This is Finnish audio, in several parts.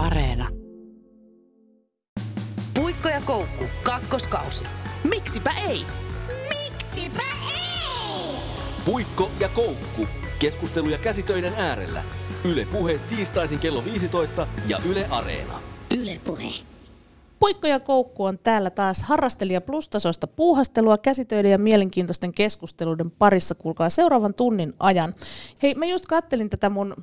Areena. Puikko ja koukku, kakkoskausi. Miksipä ei? Miksipä ei? Puikko ja koukku. Keskusteluja käsitöiden äärellä. Yle Puhe tiistaisin kello 15 ja Yle Areena. Yle Puhe. Puikko ja Koukku on täällä taas harrastelija plustasoista puuhastelua käsitöiden ja mielenkiintoisten keskusteluiden parissa, kuulkaa seuraavan tunnin ajan. Hei, mä just kattelin tätä mun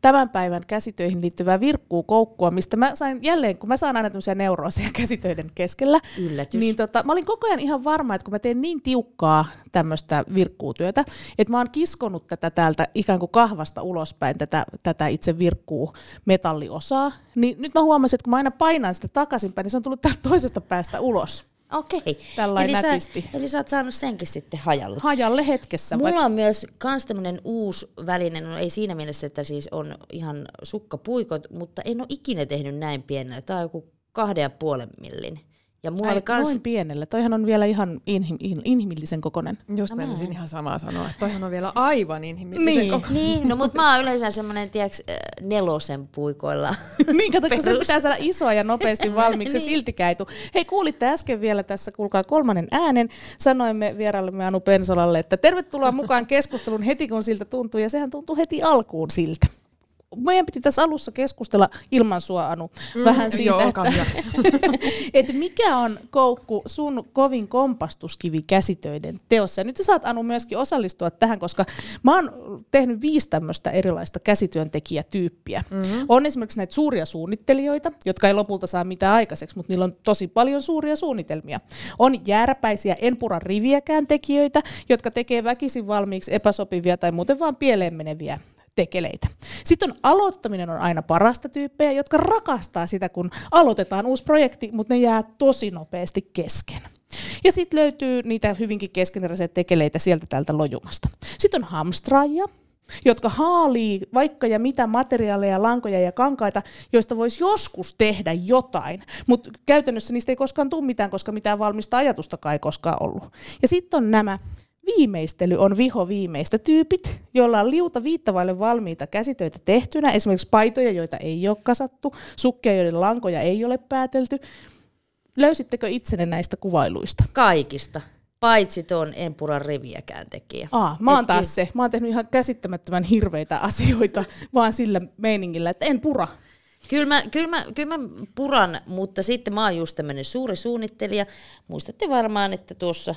tämän päivän käsitöihin liittyvää virkkuu koukkua, mistä mä sain jälleen, kun mä saan aina tämmöisiä neuroosia käsitöiden keskellä, Yllätys. niin tota, mä olin koko ajan ihan varma, että kun mä teen niin tiukkaa tämmöistä virkkuutyötä, että mä oon kiskonut tätä täältä ikään kuin kahvasta ulospäin, tätä, tätä itse virkkuu metalliosaa, niin nyt mä huomasin, että kun mä aina painan sitä takaisinpäin, niin se on tullut täältä toisesta päästä ulos. Okei. Tällainen eli nätisti. Sä, eli sä oot saanut senkin sitten hajalle. Hajalle hetkessä. Mulla on myös kans tämmönen uusi väline, no ei siinä mielessä, että siis on ihan sukkapuikot, mutta en ole ikinä tehnyt näin pienellä. Tää on joku kahden ja puolen millin. Ja mulla Ai, oli kans... noin pienellä. Toihan on vielä ihan inhim, in, inhimillisen kokonen. Just menisin ihan samaa sanoa, että toihan on vielä aivan inhimillisen Niin. koko. Niin, no mutta mä oon yleensä semmonen, tiedäks, äh, nelosen puikoilla. niin, kato, kun se pitää saada isoa ja nopeasti valmiiksi, se Niin. siltikään ei tule. Hei, kuulitte äsken vielä tässä, kuulkaa kolmannen äänen, sanoimme vieraillemme Anu Pensolalle, että tervetuloa mukaan keskustelun heti kun siltä tuntuu, ja sehän tuntuu heti alkuun siltä. Meidän piti tässä alussa keskustella ilman sua, Anu, vähän siitä, joo, että, että mikä on Koukku sun kovin kompastuskivi käsitöiden teossa. Ja nyt sä saat Anu myöskin osallistua tähän, koska mä oon tehnyt viisi tämmöistä erilaista käsityöntekijätyyppiä. Mm-hmm. On esimerkiksi näitä suuria suunnittelijoita, jotka ei lopulta saa mitään aikaiseksi, mutta niillä on tosi paljon suuria suunnitelmia. On jääräpäisiä, en pura riviäkään tekijöitä, jotka tekee väkisin valmiiksi epäsopivia tai muuten vaan pieleen meneviä tekeleitä. Sitten on aloittaminen on aina parasta tyyppejä, jotka rakastaa sitä, kun aloitetaan uusi projekti, mutta ne jää tosi nopeasti kesken. Ja sitten löytyy niitä hyvinkin keskeneräisiä tekeleitä sieltä täältä lojumasta. Sitten on hamstraajia, jotka haalii vaikka ja mitä materiaaleja, lankoja ja kankaita, joista voisi joskus tehdä jotain, mutta käytännössä niistä ei koskaan tule mitään, koska mitään valmista ajatustakaan ei koskaan ollut. Ja sitten on nämä Viimeistely on viho viimeistä tyypit, joilla on liuta viittavaille valmiita käsitöitä tehtynä, esimerkiksi paitoja, joita ei ole kasattu, sukkia, joiden lankoja ei ole päätelty. Löysittekö itsenne näistä kuvailuista? Kaikista. Paitsi tuon en pura riviäkään tekijä. Aa, mä oon Et- taas se. Mä oon tehnyt ihan käsittämättömän hirveitä asioita, vaan sillä meiningillä, että en pura. Kyllä mä, kyllä, mä, kyllä mä puran, mutta sitten mä oon just tämmöinen suuri suunnittelija. Muistatte varmaan, että tuossa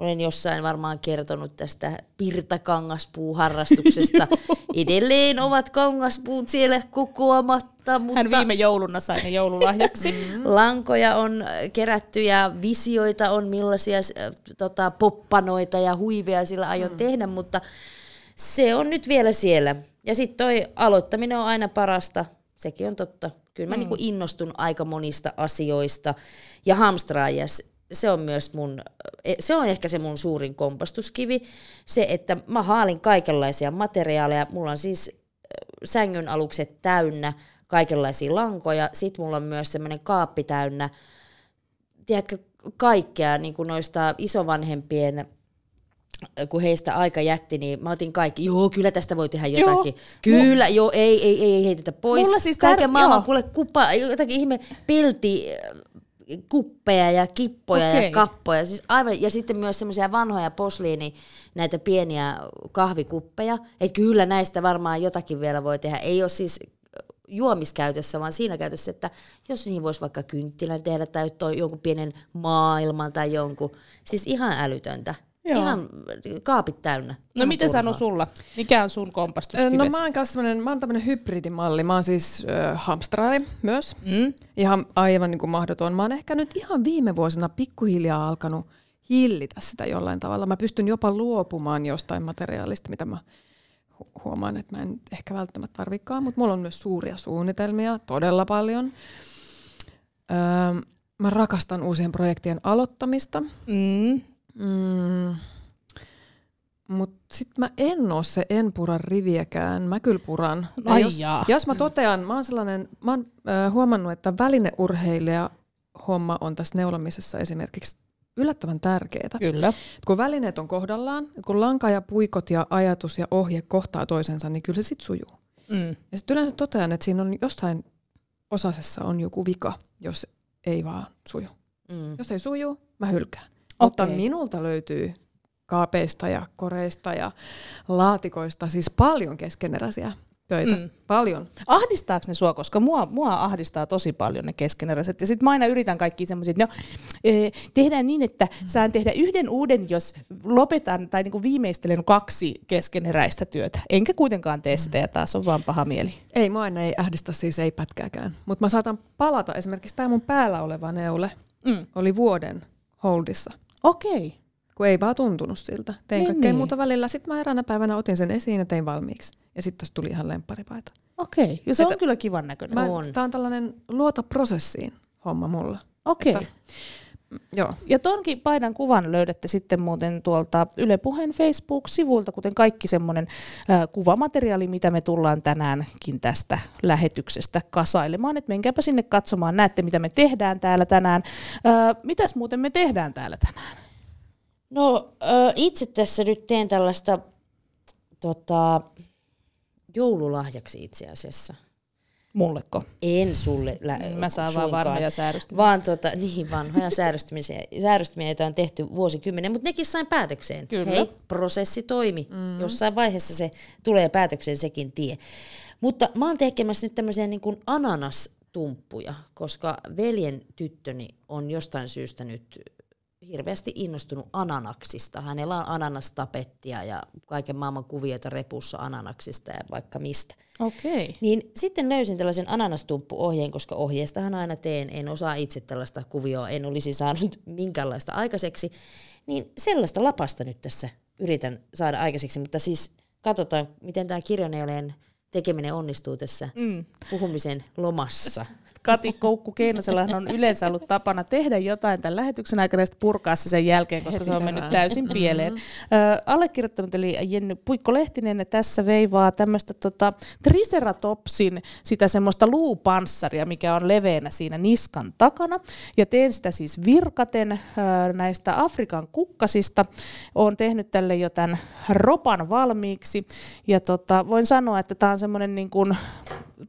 olen jossain varmaan kertonut tästä pirtakangaspuuharrastuksesta. Edelleen ovat kangaspuut siellä kokoamatta, mutta Hän viime jouluna sai ne joululahjaksi. lankoja on kerätty ja visioita on millaisia äh, tota, poppanoita ja huiveja sillä aion mm. tehdä, mutta se on nyt vielä siellä. Ja sitten toi aloittaminen on aina parasta, sekin on totta. Kyllä mä mm. niinku innostun aika monista asioista. Ja hamstraajas, se on myös mun, eh, se on ehkä se mun suurin kompastuskivi. Se, että mä haalin kaikenlaisia materiaaleja. Mulla on siis äh, sängyn alukset täynnä kaikenlaisia lankoja. Sitten mulla on myös semmoinen kaappi täynnä, tiedätkö, kaikkea niin kuin noista isovanhempien kun heistä aika jätti, niin mä otin kaikki, joo, kyllä tästä voi tehdä Joo. jotakin. Kyllä, joo, ei, ei, ei, ei heitetä pois. Mulla siis Kaiken tär- maailman, joo. kuule, kupa, jotakin ihme pelti äh, kuppeja ja kippoja Okei. ja kappoja. Siis aivan, ja sitten myös semmoisia vanhoja posliini, näitä pieniä kahvikuppeja. Että kyllä näistä varmaan jotakin vielä voi tehdä. Ei ole siis juomiskäytössä, vaan siinä käytössä, että jos niihin voisi vaikka kynttilän tehdä tai jonkun pienen maailman tai jonkun. Siis ihan älytöntä. Joo. Ihan kaapit täynnä. No miten sano sulla? Mikä on sun kompastuskives? No mä oon kanssa mä oon tämmönen hybridimalli. Mä oon siis äh, hamstraali myös. Mm? Ihan aivan niin kuin mahdoton. Mä oon ehkä nyt ihan viime vuosina pikkuhiljaa alkanut hillitä sitä jollain tavalla. Mä pystyn jopa luopumaan jostain materiaalista, mitä mä hu- huomaan, että mä en ehkä välttämättä tarvikaan, mutta mulla on myös suuria suunnitelmia, todella paljon. Öö, mä rakastan uusien projektien aloittamista. Mm. Mm. Mutta sitten mä en oo se en pura riviäkään, mä kyllä puran. Ja Ai jos, jaa. jos mä totean, mä oon sellainen, mä oon äh, huomannut, että välineurheilija homma on tässä neulomisessa esimerkiksi yllättävän tärkeää. Kyllä. Kun välineet on kohdallaan, kun lanka ja puikot ja ajatus ja ohje kohtaa toisensa, niin kyllä se sitten sujuu. Mm. Ja sitten yleensä totean, että siinä on jossain osasessa on joku vika, jos ei vaan suju. Mm. Jos ei suju, mä hylkään. Mutta Okei. minulta löytyy kaapeista ja koreista ja laatikoista siis paljon keskeneräisiä töitä. Mm. Paljon. Ahdistaako ne sua, koska mua, mua ahdistaa tosi paljon ne keskeneräiset. Ja sitten mä aina yritän kaikki semmoisia, että no, eh, tehdään niin, että saan tehdä yhden uuden, jos lopetan tai niinku viimeistelen kaksi keskeneräistä työtä. Enkä kuitenkaan tee sitä ja taas on vaan paha mieli. Ei, mua aina ei ahdista siis ei pätkääkään. Mutta mä saatan palata, esimerkiksi tämä mun päällä oleva neule Mm. oli vuoden holdissa. Okei. kun ei vaan tuntunut siltä. Tein Niin, kaikkea niin. muuta välillä. Sitten mä eräänä päivänä otin sen esiin ja tein valmiiksi. Ja sitten tuli ihan lempparipaita. Okei. Ja se Että- on kyllä kivan näköinen. Mä, On. Tää on tällainen luota prosessiin homma mulla. Okei. Että- Joo. Ja tonkin paidan kuvan löydätte sitten muuten tuolta Yle Puheen Facebook-sivulta, kuten kaikki semmoinen äh, kuvamateriaali, mitä me tullaan tänäänkin tästä lähetyksestä kasailemaan. Et menkääpä sinne katsomaan, näette mitä me tehdään täällä tänään. Äh, mitäs muuten me tehdään täällä tänään? No ö, itse tässä nyt teen tällaista tota, joululahjaksi itse asiassa. Mulleko? En sulle lä- Mä saan vaan vanhoja säädöstimiä. Vaan tota, niin vanhoja säädöstymisiä, säädöstimiä, joita on tehty vuosikymmenen, mutta nekin sain päätökseen. Kyllä. Hei, prosessi toimi. Mm. Jossain vaiheessa se tulee päätökseen sekin tie. Mutta mä oon tekemässä nyt tämmöisiä niin kuin ananastumppuja, koska veljen tyttöni on jostain syystä nyt hirveästi innostunut ananaksista. Hänellä on ananastapettia ja kaiken maailman kuvioita repussa ananaksista ja vaikka mistä. Okei. Niin sitten löysin tällaisen ananastumppu-ohjeen, koska ohjeestahan aina teen, en osaa itse tällaista kuvioa, en olisi saanut minkäänlaista aikaiseksi. Niin sellaista lapasta nyt tässä yritän saada aikaiseksi, mutta siis katsotaan, miten tämä kirjoneuleen tekeminen onnistuu tässä Mm. puhumisen lomassa. Kati Koukku Keinosellahan on yleensä ollut tapana tehdä jotain tämän lähetyksen aikana ja purkaa se sen jälkeen, koska se on mennyt täysin pieleen. Ö, allekirjoittanut eli Jenny Puikko-Lehtinen tässä veivaa tämmöistä tota, Triceratopsin sitä semmoista luupanssaria, mikä on leveänä siinä niskan takana. Ja teen sitä siis virkaten ö, näistä Afrikan kukkasista. Olen tehnyt tälle jo tämän ropan valmiiksi. Ja tota, voin sanoa, että tämä on semmoinen niin kuin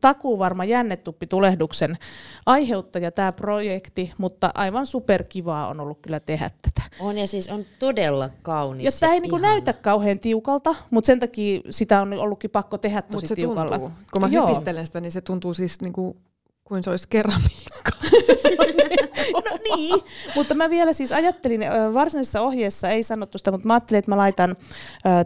takuuvarma jännetuppitulehduksen aiheuttaja tämä projekti, mutta aivan superkivaa on ollut kyllä tehdä tätä. On ja siis on todella kaunis. Ja tämä ei niinku näytä kauhean tiukalta, mutta sen takia sitä on ollutkin pakko tehdä tosi Mutta se tiukalla. tuntuu. Kun mä Joo. hypistelen sitä, niin se tuntuu siis niinku, kuin se olisi keramiikka. No niin, mutta mä vielä siis ajattelin, varsinaisessa ohjeessa ei sanottu sitä, mutta mä ajattelin, että mä laitan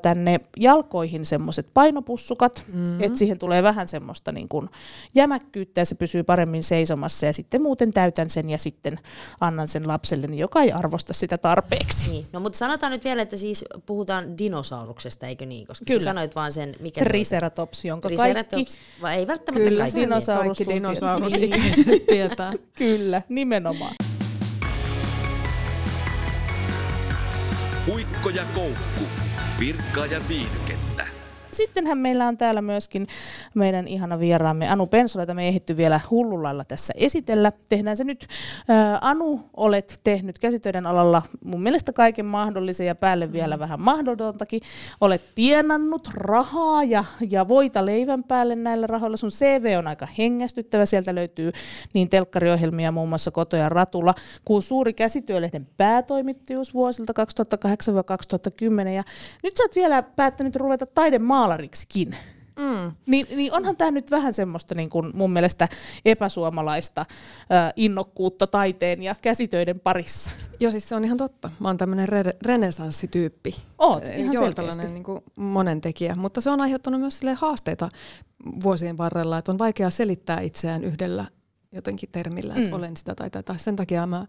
tänne jalkoihin semmoiset painopussukat, mm-hmm. että siihen tulee vähän semmoista niin kuin jämäkkyyttä ja se pysyy paremmin seisomassa ja sitten muuten täytän sen ja sitten annan sen lapselle, joka ei arvosta sitä tarpeeksi. Niin. No mutta sanotaan nyt vielä, että siis puhutaan dinosauruksesta, eikö niin? Koska Kyllä. sanoit vaan sen, mikä. Triceratops, jonka kaikki... Triceratops, vai ei välttämättä Kyllä, kaikki. Dinosaurus kaikki tuntijat. Dinosaurusihmiset tietää. Kyllä, nimenomaan. Puikko ja koukku. Virkkaa ja viihdykettä. Sittenhän meillä on täällä myöskin meidän ihana vieraamme Anu Pensola, jota me ei ehditty vielä hullulailla tässä esitellä. Tehdään se nyt. Ää, Anu, olet tehnyt käsitöiden alalla mun mielestä kaiken mahdollisen ja päälle vielä vähän mahdotontakin. Olet tienannut rahaa ja, ja voita leivän päälle näillä rahoilla. Sun CV on aika hengästyttävä. Sieltä löytyy niin telkkariohjelmia muun muassa Koto ja Ratulla, kuin suuri käsityölehden päätoimittajuus vuosilta 2008-2010. Ja nyt sä oot vielä päättänyt ruveta taidemaalariksikin. Mm. Niin, niin onhan tämä nyt vähän semmoista niin kuin mun mielestä epäsuomalaista äh, innokkuutta taiteen ja käsitöiden parissa. Joo, siis se on ihan totta. Mä oon tämmöinen re- renesanssityyppi. Oot, ihan Joo, tällainen niin kuin monen tekijä. Mutta se on aiheuttanut myös sille haasteita vuosien varrella, että on vaikea selittää itseään yhdellä jotenkin termillä, että Mm. olen sitä tai tätä. Sen takia mä,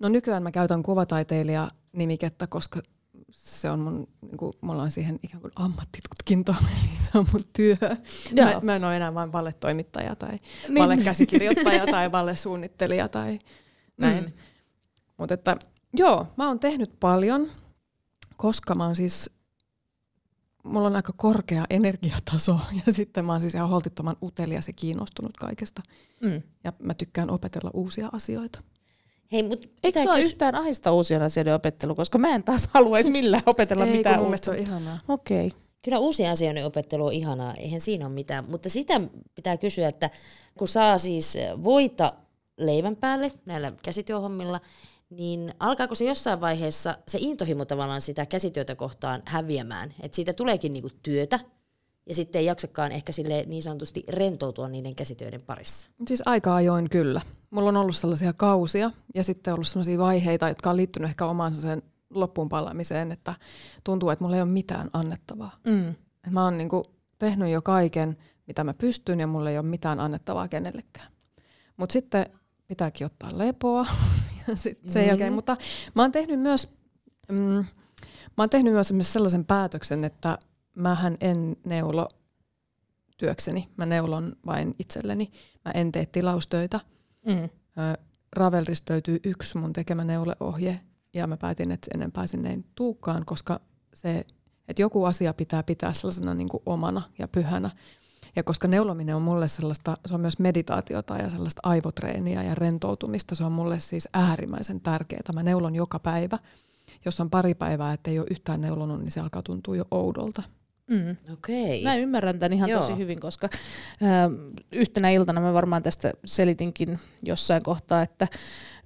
no nykyään mä käytän kuvataiteilija-nimikettä, koska se on mun, niin kuin, mulla on siihen ikään kuin ammattitutkinto, eli se on mun työ. Joo. Mä, mä en ole enää vain valletoimittaja tai Niin. vallekäsikirjoittaja tai vallesuunnittelija tai näin. Mm. Mutta että joo, mä oon tehnyt paljon, koska mä oon siis, mulla on aika korkea energiataso ja sitten mä oon siis ihan holtittoman utelias ja kiinnostunut kaikesta. Mm. Ja mä tykkään opetella uusia asioita. Hei, mutta Eikö sua yhtään ahista uusien asioiden opettelu, koska mä en taas haluaisi millään opetella Ei, mitään uutta. se on ihanaa. Okei. Okay. Kyllä uusien asioiden opettelu on ihanaa, eihän siinä ole mitään. Mutta sitä pitää kysyä, että kun saa siis voita leivän päälle näillä käsityöhommilla, niin alkaako se jossain vaiheessa se intohimo tavallaan sitä käsityötä kohtaan häviämään? Että siitä tuleekin niinku työtä, ja sitten ei jaksakaan ehkä sille niin sanotusti rentoutua niiden käsitöiden parissa. Siis aika ajoin kyllä. Mulla on ollut sellaisia kausia ja sitten ollut sellaisia vaiheita, jotka on liittynyt ehkä omaan sen loppuun palaamiseen, että tuntuu, että mulla ei ole mitään annettavaa. Mm. Mä oon niinku tehnyt jo kaiken, mitä mä pystyn ja mulla ei ole mitään annettavaa kenellekään. Mutta sitten pitääkin ottaa lepoa ja sit sen Mm. jälkeen. Mutta mä oon tehnyt myös, mm, mä oon tehnyt myös sellaisen päätöksen, että mähän en neulo työkseni. Mä neulon vain itselleni. Mä en tee tilaustöitä. Mm. Ö, Ravelrista löytyy yksi mun tekemä neuleohje ja mä päätin, että enempää sinne ei tuukaan, koska se, että joku asia pitää pitää sellaisena niin kuin omana ja pyhänä. Ja koska neulominen on mulle sellaista, se on myös meditaatiota ja sellaista aivotreeniä ja rentoutumista, se on mulle siis äärimmäisen tärkeää. Mä neulon joka päivä. Jos on pari päivää, että ei ole yhtään neulonut, niin se alkaa tuntua jo oudolta. Mm. Okei. Mä ymmärrän tämän ihan Joo. tosi hyvin, koska ää, yhtenä iltana mä varmaan tästä selitinkin jossain kohtaa, että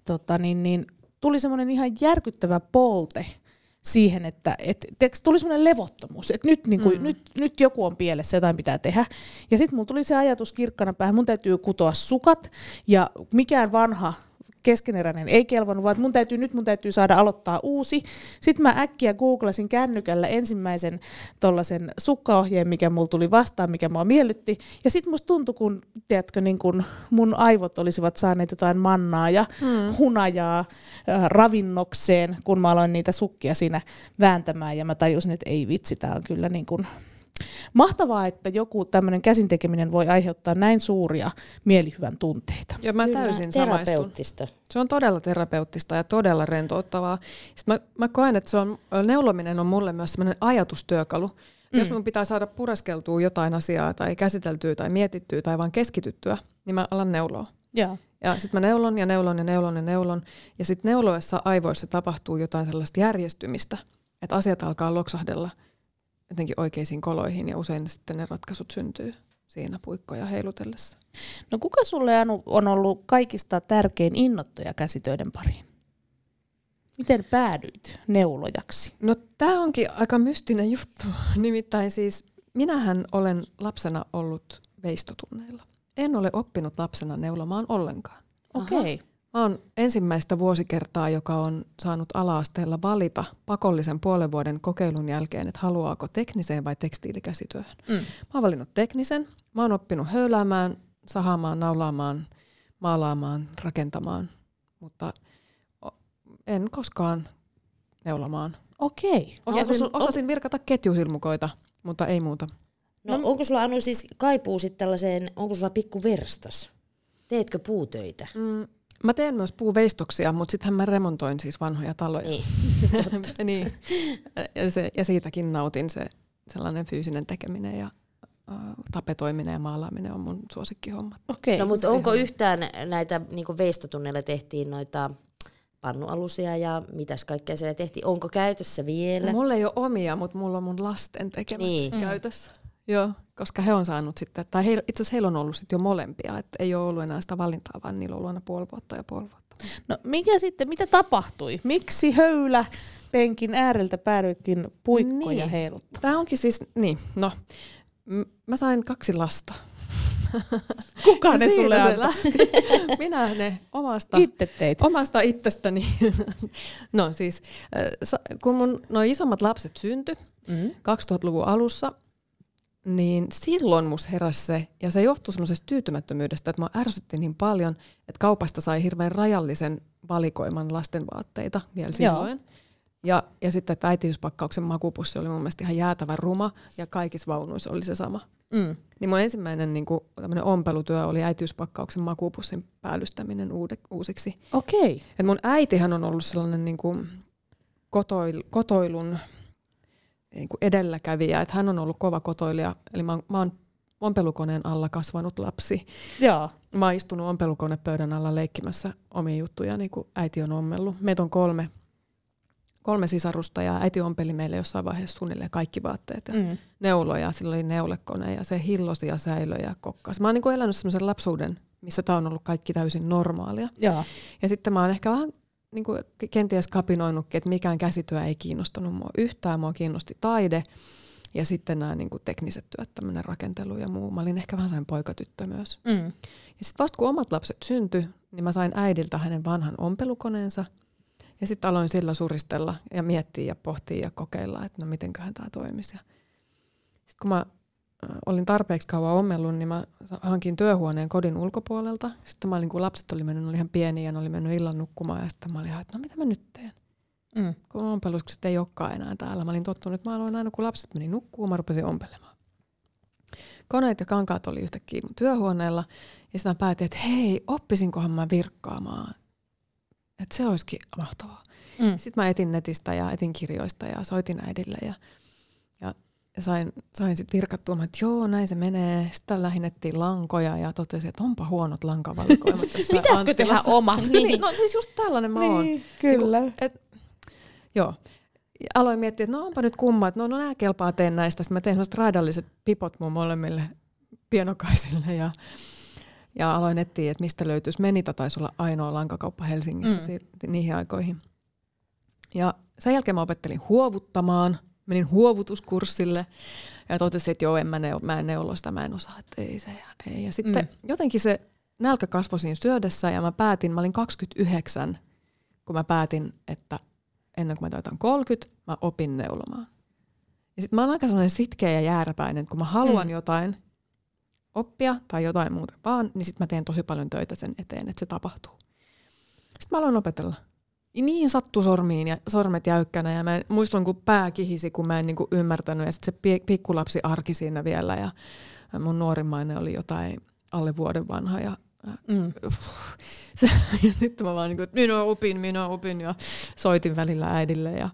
tota, niin, niin, tuli semmoinen ihan järkyttävä polte siihen, että et, tiiäks, tuli semmoinen levottomuus, että nyt, niin kuin, mm. nyt, nyt joku on pielessä, jotain pitää tehdä. Ja sitten mulla tuli se ajatus kirkkana päähän, mun täytyy kutoa sukat ja mikään vanha keskeneräinen ei kelvannut, vaan mun täytyy, nyt mun täytyy saada aloittaa uusi. Sitten mä äkkiä googlasin kännykällä ensimmäisen tollasen sukkaohjeen, mikä mulla tuli vastaan, mikä mua miellytti. Ja sitten musta tuntui, kun, tiedätkö, niin kun mun aivot olisivat saaneet jotain mannaa ja hmm. hunajaa äh, ravinnokseen, kun mä aloin niitä sukkia siinä vääntämään. Ja mä tajusin, että ei vitsi, tää on kyllä niin kuin mahtavaa, että joku tämmöinen käsintekeminen voi aiheuttaa näin suuria mielihyvän tunteita. Ja mä Kyllä, täysin samaistun. terapeuttista. Se on todella terapeuttista ja todella rentouttavaa. Sitten mä, mä koen, että se on, neulominen on mulle myös sellainen ajatustyökalu. Mm. Jos mun pitää saada pureskeltua jotain asiaa tai käsiteltyä tai mietittyä tai vaan keskityttyä, niin mä alan neuloa. Joo. Ja sitten mä neulon ja neulon ja neulon ja neulon. Ja sitten neuloessa aivoissa tapahtuu jotain sellaista järjestymistä, että asiat alkaa loksahdella jotenkin oikeisiin koloihin ja usein sitten ne ratkaisut syntyy siinä puikkoja heilutellessa. No kuka sulle Anu on ollut kaikista tärkein innoittaja käsitöiden pariin? Miten päädyit neulojaksi? No tämä onkin aika mystinen juttu. Nimittäin siis minähän olen lapsena ollut veistotunneilla. En ole oppinut lapsena neulomaan ollenkaan. Okei. Okay. Mä oon ensimmäistä vuosikertaa, joka on saanut ala-asteella valita pakollisen puolen vuoden kokeilun jälkeen, että haluaako tekniseen vai tekstiilikäsityöhön. Mm. Mä oon valinnut teknisen. Mä oon oppinut höyläämään, sahaamaan, naulaamaan, maalaamaan, rakentamaan, mutta en koskaan neulamaan. Okei. Osasin, sul- osasin virkata ketjusilmukoita, mutta ei muuta. No, onko sulla Anu siis kaipuu sitten tällaiseen, onko sulla pikku verstas? Teetkö puutöitä? Mm, mä teen myös puuveistoksia, mutta sittenhän mä remontoin siis vanhoja taloja. Niin. niin. Ja, se, ja siitäkin nautin se sellainen fyysinen tekeminen ja äh, tapetoiminen ja maalaaminen on mun suosikkihommat. Okei. No mutta onko yhtään näitä niin veistotunneilla tehtiin noita pannualusia ja mitäs kaikkea siellä tehtiin? Onko käytössä vielä? No, mulla ei ole omia, mutta mulla on mun lasten tekemät Niin. niin. käytössä. Joo, koska he on saanut sitten, tai heillä, itse asiassa heillä on ollut sitten jo molempia, että ei ole ollut enää sitä valintaa, vaan niillä on ollut aina puoli vuotta ja puoli vuotta. No mikä sitten, mitä tapahtui? Miksi höylä penkin ääreltä päädyitkin puikkoja Niin. heiluttaa? Tämä onkin siis, niin, no, mä sain kaksi lasta. Kuka ne sulle antoi? lähti. Minä ne omasta, Itse teit. omasta itsestäni. no siis, kun mun noin isommat lapset syntyi Mm. 2000-luvun alussa, niin silloin mus heräsi se, ja se johtui semmoisesta tyytymättömyydestä, että mä ärsytti niin paljon, että kaupasta sai hirveän rajallisen valikoiman lastenvaatteita vielä silloin. Ja, ja sitten, että äitiyspakkauksen makupussi oli mun mielestä ihan jäätävän ruma, ja kaikissa vaunuissa oli se sama. Mm. Niin mun ensimmäinen niin tämmöinen ompelutyö oli äitiyspakkauksen makupussin päällystäminen uude, uusiksi. Okei. Et mun äitihän on ollut sellainen niin kuin kotoil, kotoilun niin kuin edelläkävijä, että hän on ollut kova kotoilija. Eli mä, mä oon ompelukoneen alla kasvanut lapsi. Joo. Mä oon istunut ompelukonepöydän alla leikkimässä omia juttuja, niin kuin äiti on ommellut. Meitä on kolme kolme sisarusta ja äiti ompeli meille jossain vaiheessa suunnilleen kaikki vaatteet ja Mm. neuloja. Sillä oli neulekone ja se hillosi ja säilöi ja kokkas. Mä oon niin elänyt semmoisen lapsuuden, missä tämä on ollut kaikki täysin normaalia. Joo. Ja sitten mä oon ehkä vähän niin kuin kenties kapinoinutkin, että mikään käsityö ei kiinnostanut mua yhtään. Mua kiinnosti taide ja sitten nämä niin kuin tekniset työt, tämmöinen rakentelu ja muu. Mä olin ehkä vähän sellainen poikatyttö myös. Mm. Ja sitten vasta kun omat lapset syntyi, niin mä sain äidiltä hänen vanhan ompelukoneensa. Ja sitten aloin sillä suristella ja miettiä ja pohtia ja kokeilla, että no mitenköhän tämä toimisi. Sitten kun mä olin tarpeeksi kauan ommellut, niin mä hankin työhuoneen kodin ulkopuolelta. Sitten mä olin, kun lapset oli mennyt, ne oli ihan pieniä ja ne oli mennyt illan nukkumaan. Ja sitten mä olin, ihan, että no mitä mä nyt teen? Mm. Kun ompeluskset ei olekaan enää täällä. Mä olin tottunut, että mä aloin aina kun lapset meni nukkumaan, mä rupesin ompelemaan. Koneet ja kankaat oli yhtäkkiä mun työhuoneella. Ja sitten mä päätin, että hei, oppisinkohan mä virkkaamaan. Että se olisikin mahtavaa. Mm. Sitten mä etin netistä ja etin kirjoista ja soitin äidille ja, ja, sain, sain sitten virkattua, että joo, näin se menee. Sitten lähdin etsiä lankoja ja totesin, että onpa huonot lankavalikoimat. Pitäisikö tehdä omat? niin, no siis just tällainen mä oon. Niin, kyllä. Niinku, et, joo. Ja aloin miettiä, että no onpa nyt kumma, että no, no nää kelpaa teen näistä. Sitten mä tein sellaiset raadalliset pipot mun molemmille pienokaisille ja, ja aloin etsiä, että mistä löytyisi. Menita taisi olla ainoa lankakauppa Helsingissä mm. niihin aikoihin. Ja sen jälkeen mä opettelin huovuttamaan, menin huovutuskurssille ja totesin, että joo, en mä, neu, mä en neulo sitä, mä en osaa, että ei se ja ei. Ja sitten Mm. jotenkin se nälkä kasvoi siinä syödessä ja mä päätin, mä olin 29, kun mä päätin, että ennen kuin mä täytän 30, mä opin neulomaan. Ja sitten mä oon aika sellainen sitkeä ja jääräpäinen, että kun mä haluan mm. jotain oppia tai jotain muuta vaan, niin sitten mä teen tosi paljon töitä sen eteen, että se tapahtuu. Sitten mä aloin opetella. Niin sattu sormiin ja sormet jäykkänä ja mä muistan, kun pää kihisi, kun mä en niinku ymmärtänyt ja sitten se pi- pikkulapsi arki siinä vielä ja mun nuorimmainen oli jotain alle vuoden vanha ja Mm. se, ja sitten mä vaan niin kuin, minä opin, minä opin ja soitin välillä äidille ja,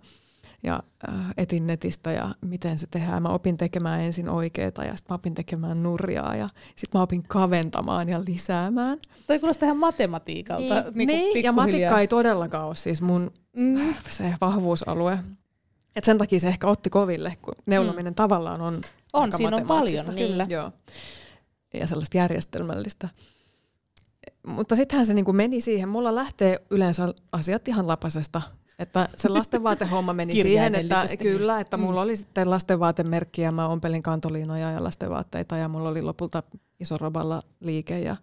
ja äh, etin netistä ja miten se tehdään. Mä opin tekemään ensin oikeeta ja sitten mä opin tekemään nurjaa ja sitten mä opin kaventamaan ja lisäämään. Toi kuulostaa ihan matematiikalta. Niin. Niin, niin, ja matikka ei todellakaan ole siis mun Mm. se vahvuusalue. Et sen takia se ehkä otti koville, kun neulominen mm. tavallaan on On, siinä on paljon, kyllä. Joo. Ja sellaista järjestelmällistä. Mutta sittenhän se niinku meni siihen. Mulla lähtee yleensä asiat ihan lapasesta. Että se lastenvaatehomma meni siihen, että kyllä, että mulla oli sitten lastenvaatemerkki ja mä ompelin kantoliinoja ja lastenvaatteita ja mulla oli lopulta iso roballa liike ja,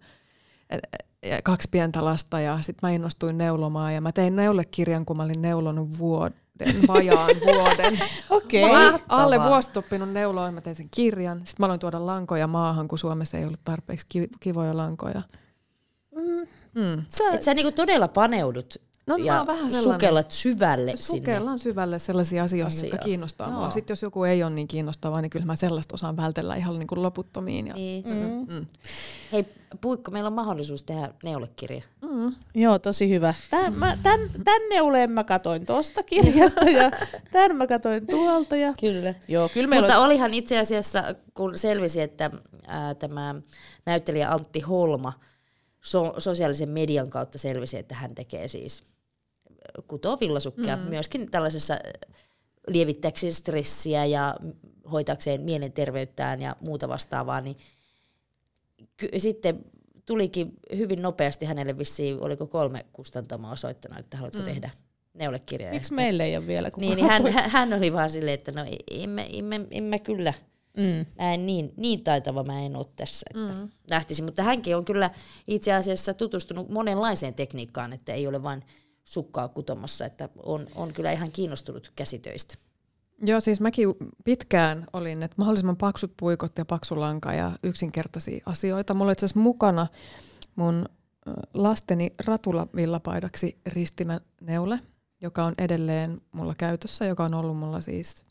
ja kaksi pientä lasta ja sitten mä innostuin neulomaan ja mä tein neulekirjan, kun mä olin neulonut vuoden, vajaan vuoden. Okei. Mä Mahtavaa. alle vuosi oppinut neuloa ja mä tein sen kirjan. Sitten mä aloin tuoda lankoja maahan, kun Suomessa ei ollut tarpeeksi ki- kivoja lankoja. Mm. Mm. Sä, Et sä niinku todella paneudut No mä ja oon vähän sellainen. sukellat syvälle sinne. Sukellaan syvälle sellaisiin asioihin, Asiaan. jotka kiinnostaa mua. Sitten jos joku ei ole niin kiinnostavaa, niin kyllä mä sellaista osaan vältellä ihan niin kuin loputtomiin. Ja, Niin. mm. mm. Hei, Puikko, meillä on mahdollisuus tehdä neulekirja. Mm. Joo, tosi hyvä. Tän, mä, tän, tän neuleen mä katoin tosta kirjasta ja tän mä katoin tuolta. Ja... Kyllä. Joo, kyllä Mutta on... olihan itse asiassa, kun selvisi, että ää, tämä näyttelijä Antti Holma so- sosiaalisen median kautta selvisi, että hän tekee siis kutoo villasukkia mm. myöskin tällaisessa äh, lievittääkseen stressiä ja hoitaakseen mielenterveyttään ja muuta vastaavaa, niin ky- sitten tulikin hyvin nopeasti hänelle vissiin, oliko kolme kustantamoa soittanut, että haluatko mm. tehdä neulekirjaa. Miksi meillä ei ole vielä kukaan Niin, niin hän, hän- oli vaan silleen, että no mä, en mä kyllä, Mm. mä en niin, niin taitava mä en ole tässä, että mm. lähtisin. Mutta hänkin on kyllä itse asiassa tutustunut monenlaiseen tekniikkaan, että ei ole vain sukkaa kutomassa, että on, on kyllä ihan kiinnostunut käsitöistä. Joo, siis mäkin pitkään olin, että mahdollisimman paksut puikot ja paksu lanka ja yksinkertaisia asioita. Mulla oli itse asiassa mukana mun lasteni ratulavillapaidaksi ristimä neule, joka on edelleen mulla käytössä, joka on ollut mulla siis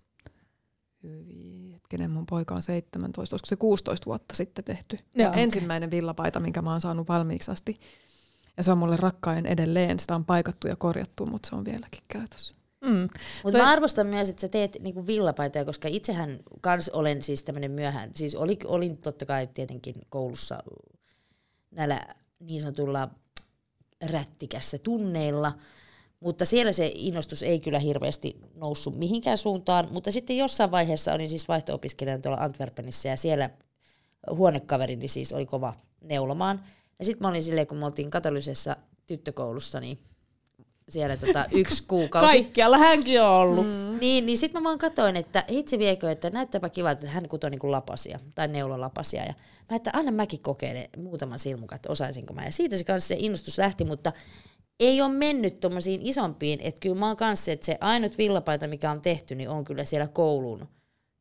hetkinen, mun poika on 17, olisiko se 16 vuotta sitten tehty. Joo. Ensimmäinen villapaita, minkä mä oon saanut valmiiksi asti. Ja se on mulle rakkain edelleen. Sitä on paikattu ja korjattu, mutta se on vieläkin käytössä. Mm. Mutta mä arvostan myös, että sä teet niinku villapaitoja, koska itsehän kans olen siis tämmöinen myöhään, siis oli, olin totta kai tietenkin koulussa näillä niin sanotulla rättikässä tunneilla, Mutta siellä se innostus ei kyllä hirveästi noussut mihinkään suuntaan, mutta sitten jossain vaiheessa olin siis vaihto-opiskelijana tuolla Antwerpenissa ja siellä huonekaverini siis oli kova neulomaan. Ja sitten mä olin silleen, kun me oltiin katolisessa tyttökoulussa, niin siellä tota yksi kuukausi. Kaikkialla hänkin on ollut. Mm. Niin, niin sitten mä vaan katsoin, että hitsi viekö, että näyttääpä kiva, että hän kutoi niinku lapasia tai neulolapasia. Ja mä että anna mäkin kokeilen muutaman silmukan, että osaisinko mä. Ja siitä se kanssa se innostus lähti, mutta ei ole mennyt tuommoisiin isompiin. Että kyllä mä oon kanssa, että se ainut villapaita, mikä on tehty, niin on kyllä siellä koulun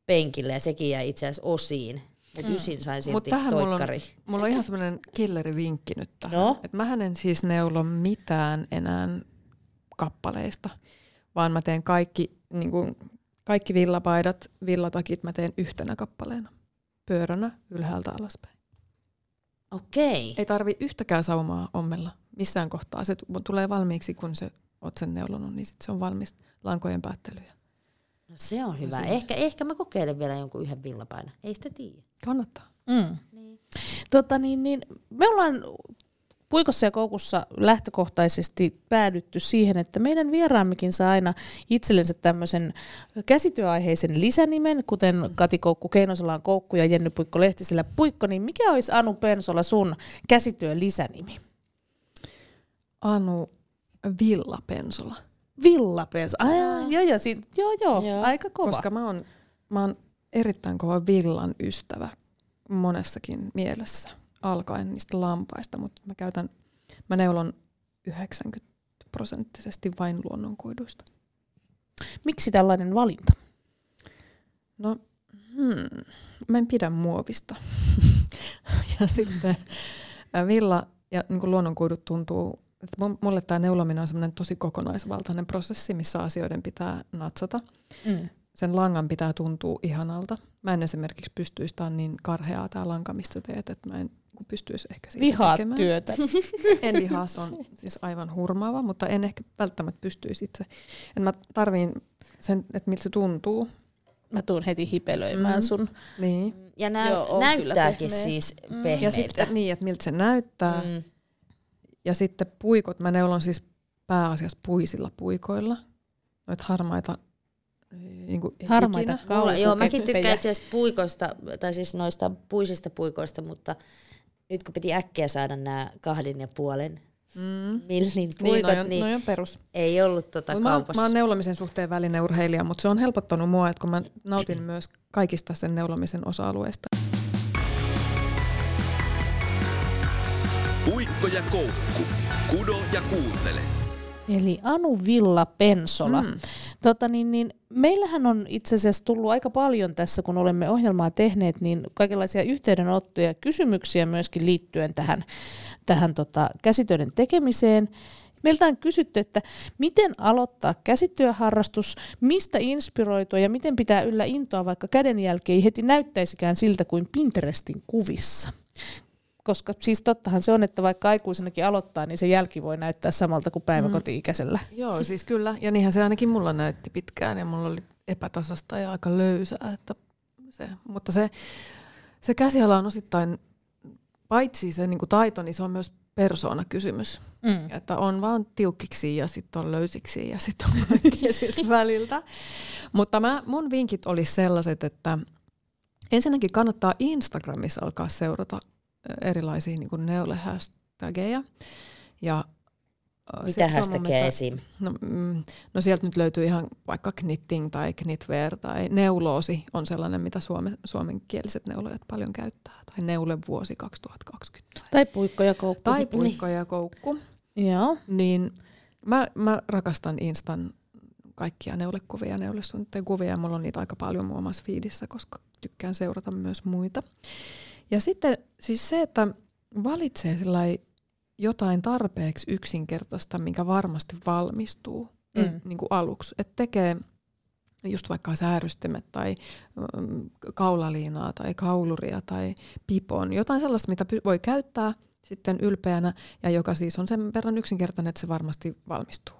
penkillä ja sekin jäi itse asiassa osiin. Että mm. ysin sain silti Mutta tähän mulla on, toikkari. mulla on ihan semmoinen killerivinkki nyt tähän. No? Et mähän en siis neulo mitään enää kappaleista, vaan mä teen kaikki, niin kuin, kaikki villapaidat, villatakit mä teen yhtenä kappaleena. Pyöränä ylhäältä alaspäin. Okei. Ei tarvi yhtäkään saumaa ommella missään kohtaa. Se tulee valmiiksi, kun se oot sen neulonut, niin sit se on valmis lankojen päättelyyn. No se on hyvä. Ehkä, ehkä mä kokeilen vielä jonkun yhden villapaina. Ei sitä tiedä. Kannattaa. Mm. Niin. Tota niin, niin, me ollaan Puikossa ja koukussa lähtökohtaisesti päädytty siihen, että meidän vieraammekin saa aina itsellensä tämmöisen käsityöaiheisen lisänimen, kuten Kati Koukku Keinosella on Koukku ja Jenny Puikko Lehtisellä Puikko, niin mikä olisi Anu Pensola sun käsityön lisänimi? Anu Villapensola. Villapens. Ah, joo, joo, joo, joo, Joo. aika kova. Koska mä oon, mä oon erittäin kova villan ystävä monessakin mielessä, alkaen niistä lampaista, mutta mä käytän, mä neulon 90 prosenttisesti vain luonnonkuiduista. Miksi tällainen valinta? No, hmm, mä en pidä muovista. ja sitten villa ja niin luonnonkuidut tuntuu, että mu- mulle tämä neulominen on semmoinen tosi kokonaisvaltainen prosessi, missä asioiden pitää natsata. Mm. Sen langan pitää tuntua ihanalta. Mä en esimerkiksi pystyisi, on niin karheaa tämä lanka, mistä sä teet, että mä en niin pystyisi ehkä siitä Vihaat tekemään. työtä. En vihaa, se on siis aivan hurmaava, mutta en ehkä välttämättä pystyisi itse. En mä tarviin sen, että miltä se tuntuu. Mä tuun heti hipelöimään Mm. sun. Niin. Ja nä- Joo, näyttääkin siis Mm. pehmeiltä. Ja sitten niin, että miltä se näyttää. Mm. Ja sitten puikot, mä neulon siis pääasiassa puisilla puikoilla. Noit harmaita niin kuin Harmaita. Mulla, joo, mäkin tykkään itse asiassa puikoista, tai siis noista puisista puikoista, mutta nyt kun piti äkkiä saada nämä kahden ja puolen Mm. millin Niin, puikot, noi on, niin, noi on perus. ei ollut tota Mut mä, kaupassa. mä oon neulomisen suhteen välineurheilija, mutta se on helpottanut mua, että kun mä nautin myös kaikista sen neulomisen osa-alueista. Ja koukku. Kudo ja kuuntele. Eli Anu Villa Pensola. Mm. Tota, niin, niin, meillähän on itse asiassa tullut aika paljon tässä, kun olemme ohjelmaa tehneet, niin kaikenlaisia yhteydenottoja ja kysymyksiä myöskin liittyen tähän, tähän tota, käsitöiden tekemiseen. Meiltä on kysytty, että miten aloittaa käsityöharrastus, mistä inspiroitua ja miten pitää yllä intoa, vaikka kädenjälki ei heti näyttäisikään siltä kuin Pinterestin kuvissa. Koska siis tottahan se on, että vaikka aikuisenakin aloittaa, niin se jälki voi näyttää samalta kuin päiväkoti-ikäisellä. Joo, siis kyllä. Ja niinhän se ainakin mulla näytti pitkään ja mulla oli epätasasta ja aika löysää. Että se, mutta se, se käsiala on osittain, paitsi se niin kuin taito, niin se on myös persoonakysymys. Mm. Että on vaan tiukkiksi ja sitten on löysiksi ja sitten on siltä väliltä. Mutta mä, mun vinkit olisi sellaiset, että ensinnäkin kannattaa Instagramissa alkaa seurata erilaisia niin neule-hashtageja. Ja, Mitä hashtagia esim? No, mm, no sieltä nyt löytyy ihan vaikka knitting tai knitwear tai neuloosi on sellainen, mitä suome, suomenkieliset neulojat paljon käyttää. Tai neulevuosi 2020. Tai puikko ja koukku. Tai puikko ja koukku. Joo. Niin mä, mä rakastan Instan kaikkia neulekuvia ja neulesuunnitteen kuvia ja mulla on niitä aika paljon muun muassa feedissä, koska tykkään seurata myös muita. Ja sitten siis se, että valitsee jotain tarpeeksi yksinkertaista, mikä varmasti valmistuu Mm. mm. niin kuin aluksi. Että tekee just vaikka säärystimet tai mm, kaulaliinaa tai kauluria tai pipon. Jotain sellaista, mitä voi käyttää sitten ylpeänä ja joka siis on sen verran yksinkertainen, että se varmasti valmistuu.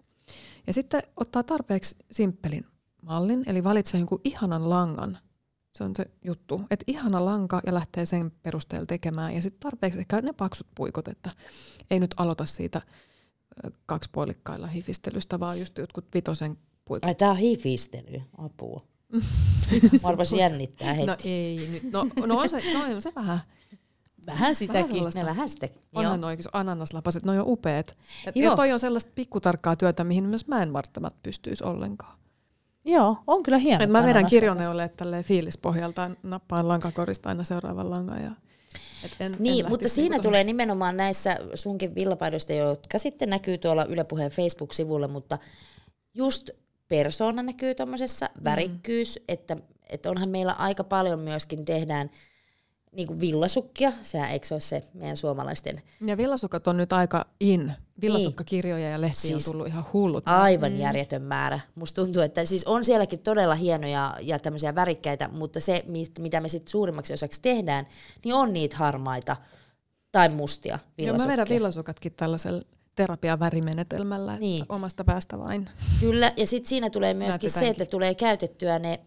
Ja sitten ottaa tarpeeksi simppelin mallin, eli valitsee jonkun ihanan langan. Se on se juttu, että ihana lanka ja lähtee sen perusteella tekemään. Ja sitten tarpeeksi ehkä ne paksut puikot, että ei nyt aloita siitä kaksipuolikkailla hifistelystä, vaan just jotkut vitosen puikot. Ai tää on hifistely, apua. Mä arvasin jännittää heti. No ei nyt, no, no, on, se, no on se vähän. Vähän sitäkin. sellaista. ne vähän sitten. Onhan noin ananaslapaset, ne on jo upeat. Et, ja toi on sellaista pikkutarkkaa työtä, mihin myös mä en välttämättä pystyisi ollenkaan. Joo, on kyllä hieno. Et mä vedän ananas. kirjoneuleet tälleen fiilispohjalta, nappaan lankakorista aina seuraavan langan. Ja, et en, en Niin, lähtisi mutta siinä niinku tulee nimenomaan näissä sunkin villapaidoista, jotka sitten näkyy tuolla Yle Puheen Facebook-sivulla, mutta just persoona näkyy tuommoisessa, Mm. värikkyys, että, että onhan meillä aika paljon myöskin tehdään niin kuin villasukkia, sehän eikö se ole se meidän suomalaisten Ja villasukat on nyt aika in. Villasukkakirjoja ja lehtiä. Siis on tullut ihan hullut. aivan mm. järjetön määrä. Musta tuntuu, että siis on sielläkin todella hienoja ja tämmöisiä värikkäitä, mutta se, mi- mitä me sitten suurimmaksi osaksi tehdään, niin on niitä harmaita tai mustia Joo, mä villasukkia. vedän villasukatkin tällaisella terapiavärimenetelmällä, Niin. omasta päästä vain. Kyllä, ja sitten siinä tulee myöskin se, että tulee käytettyä ne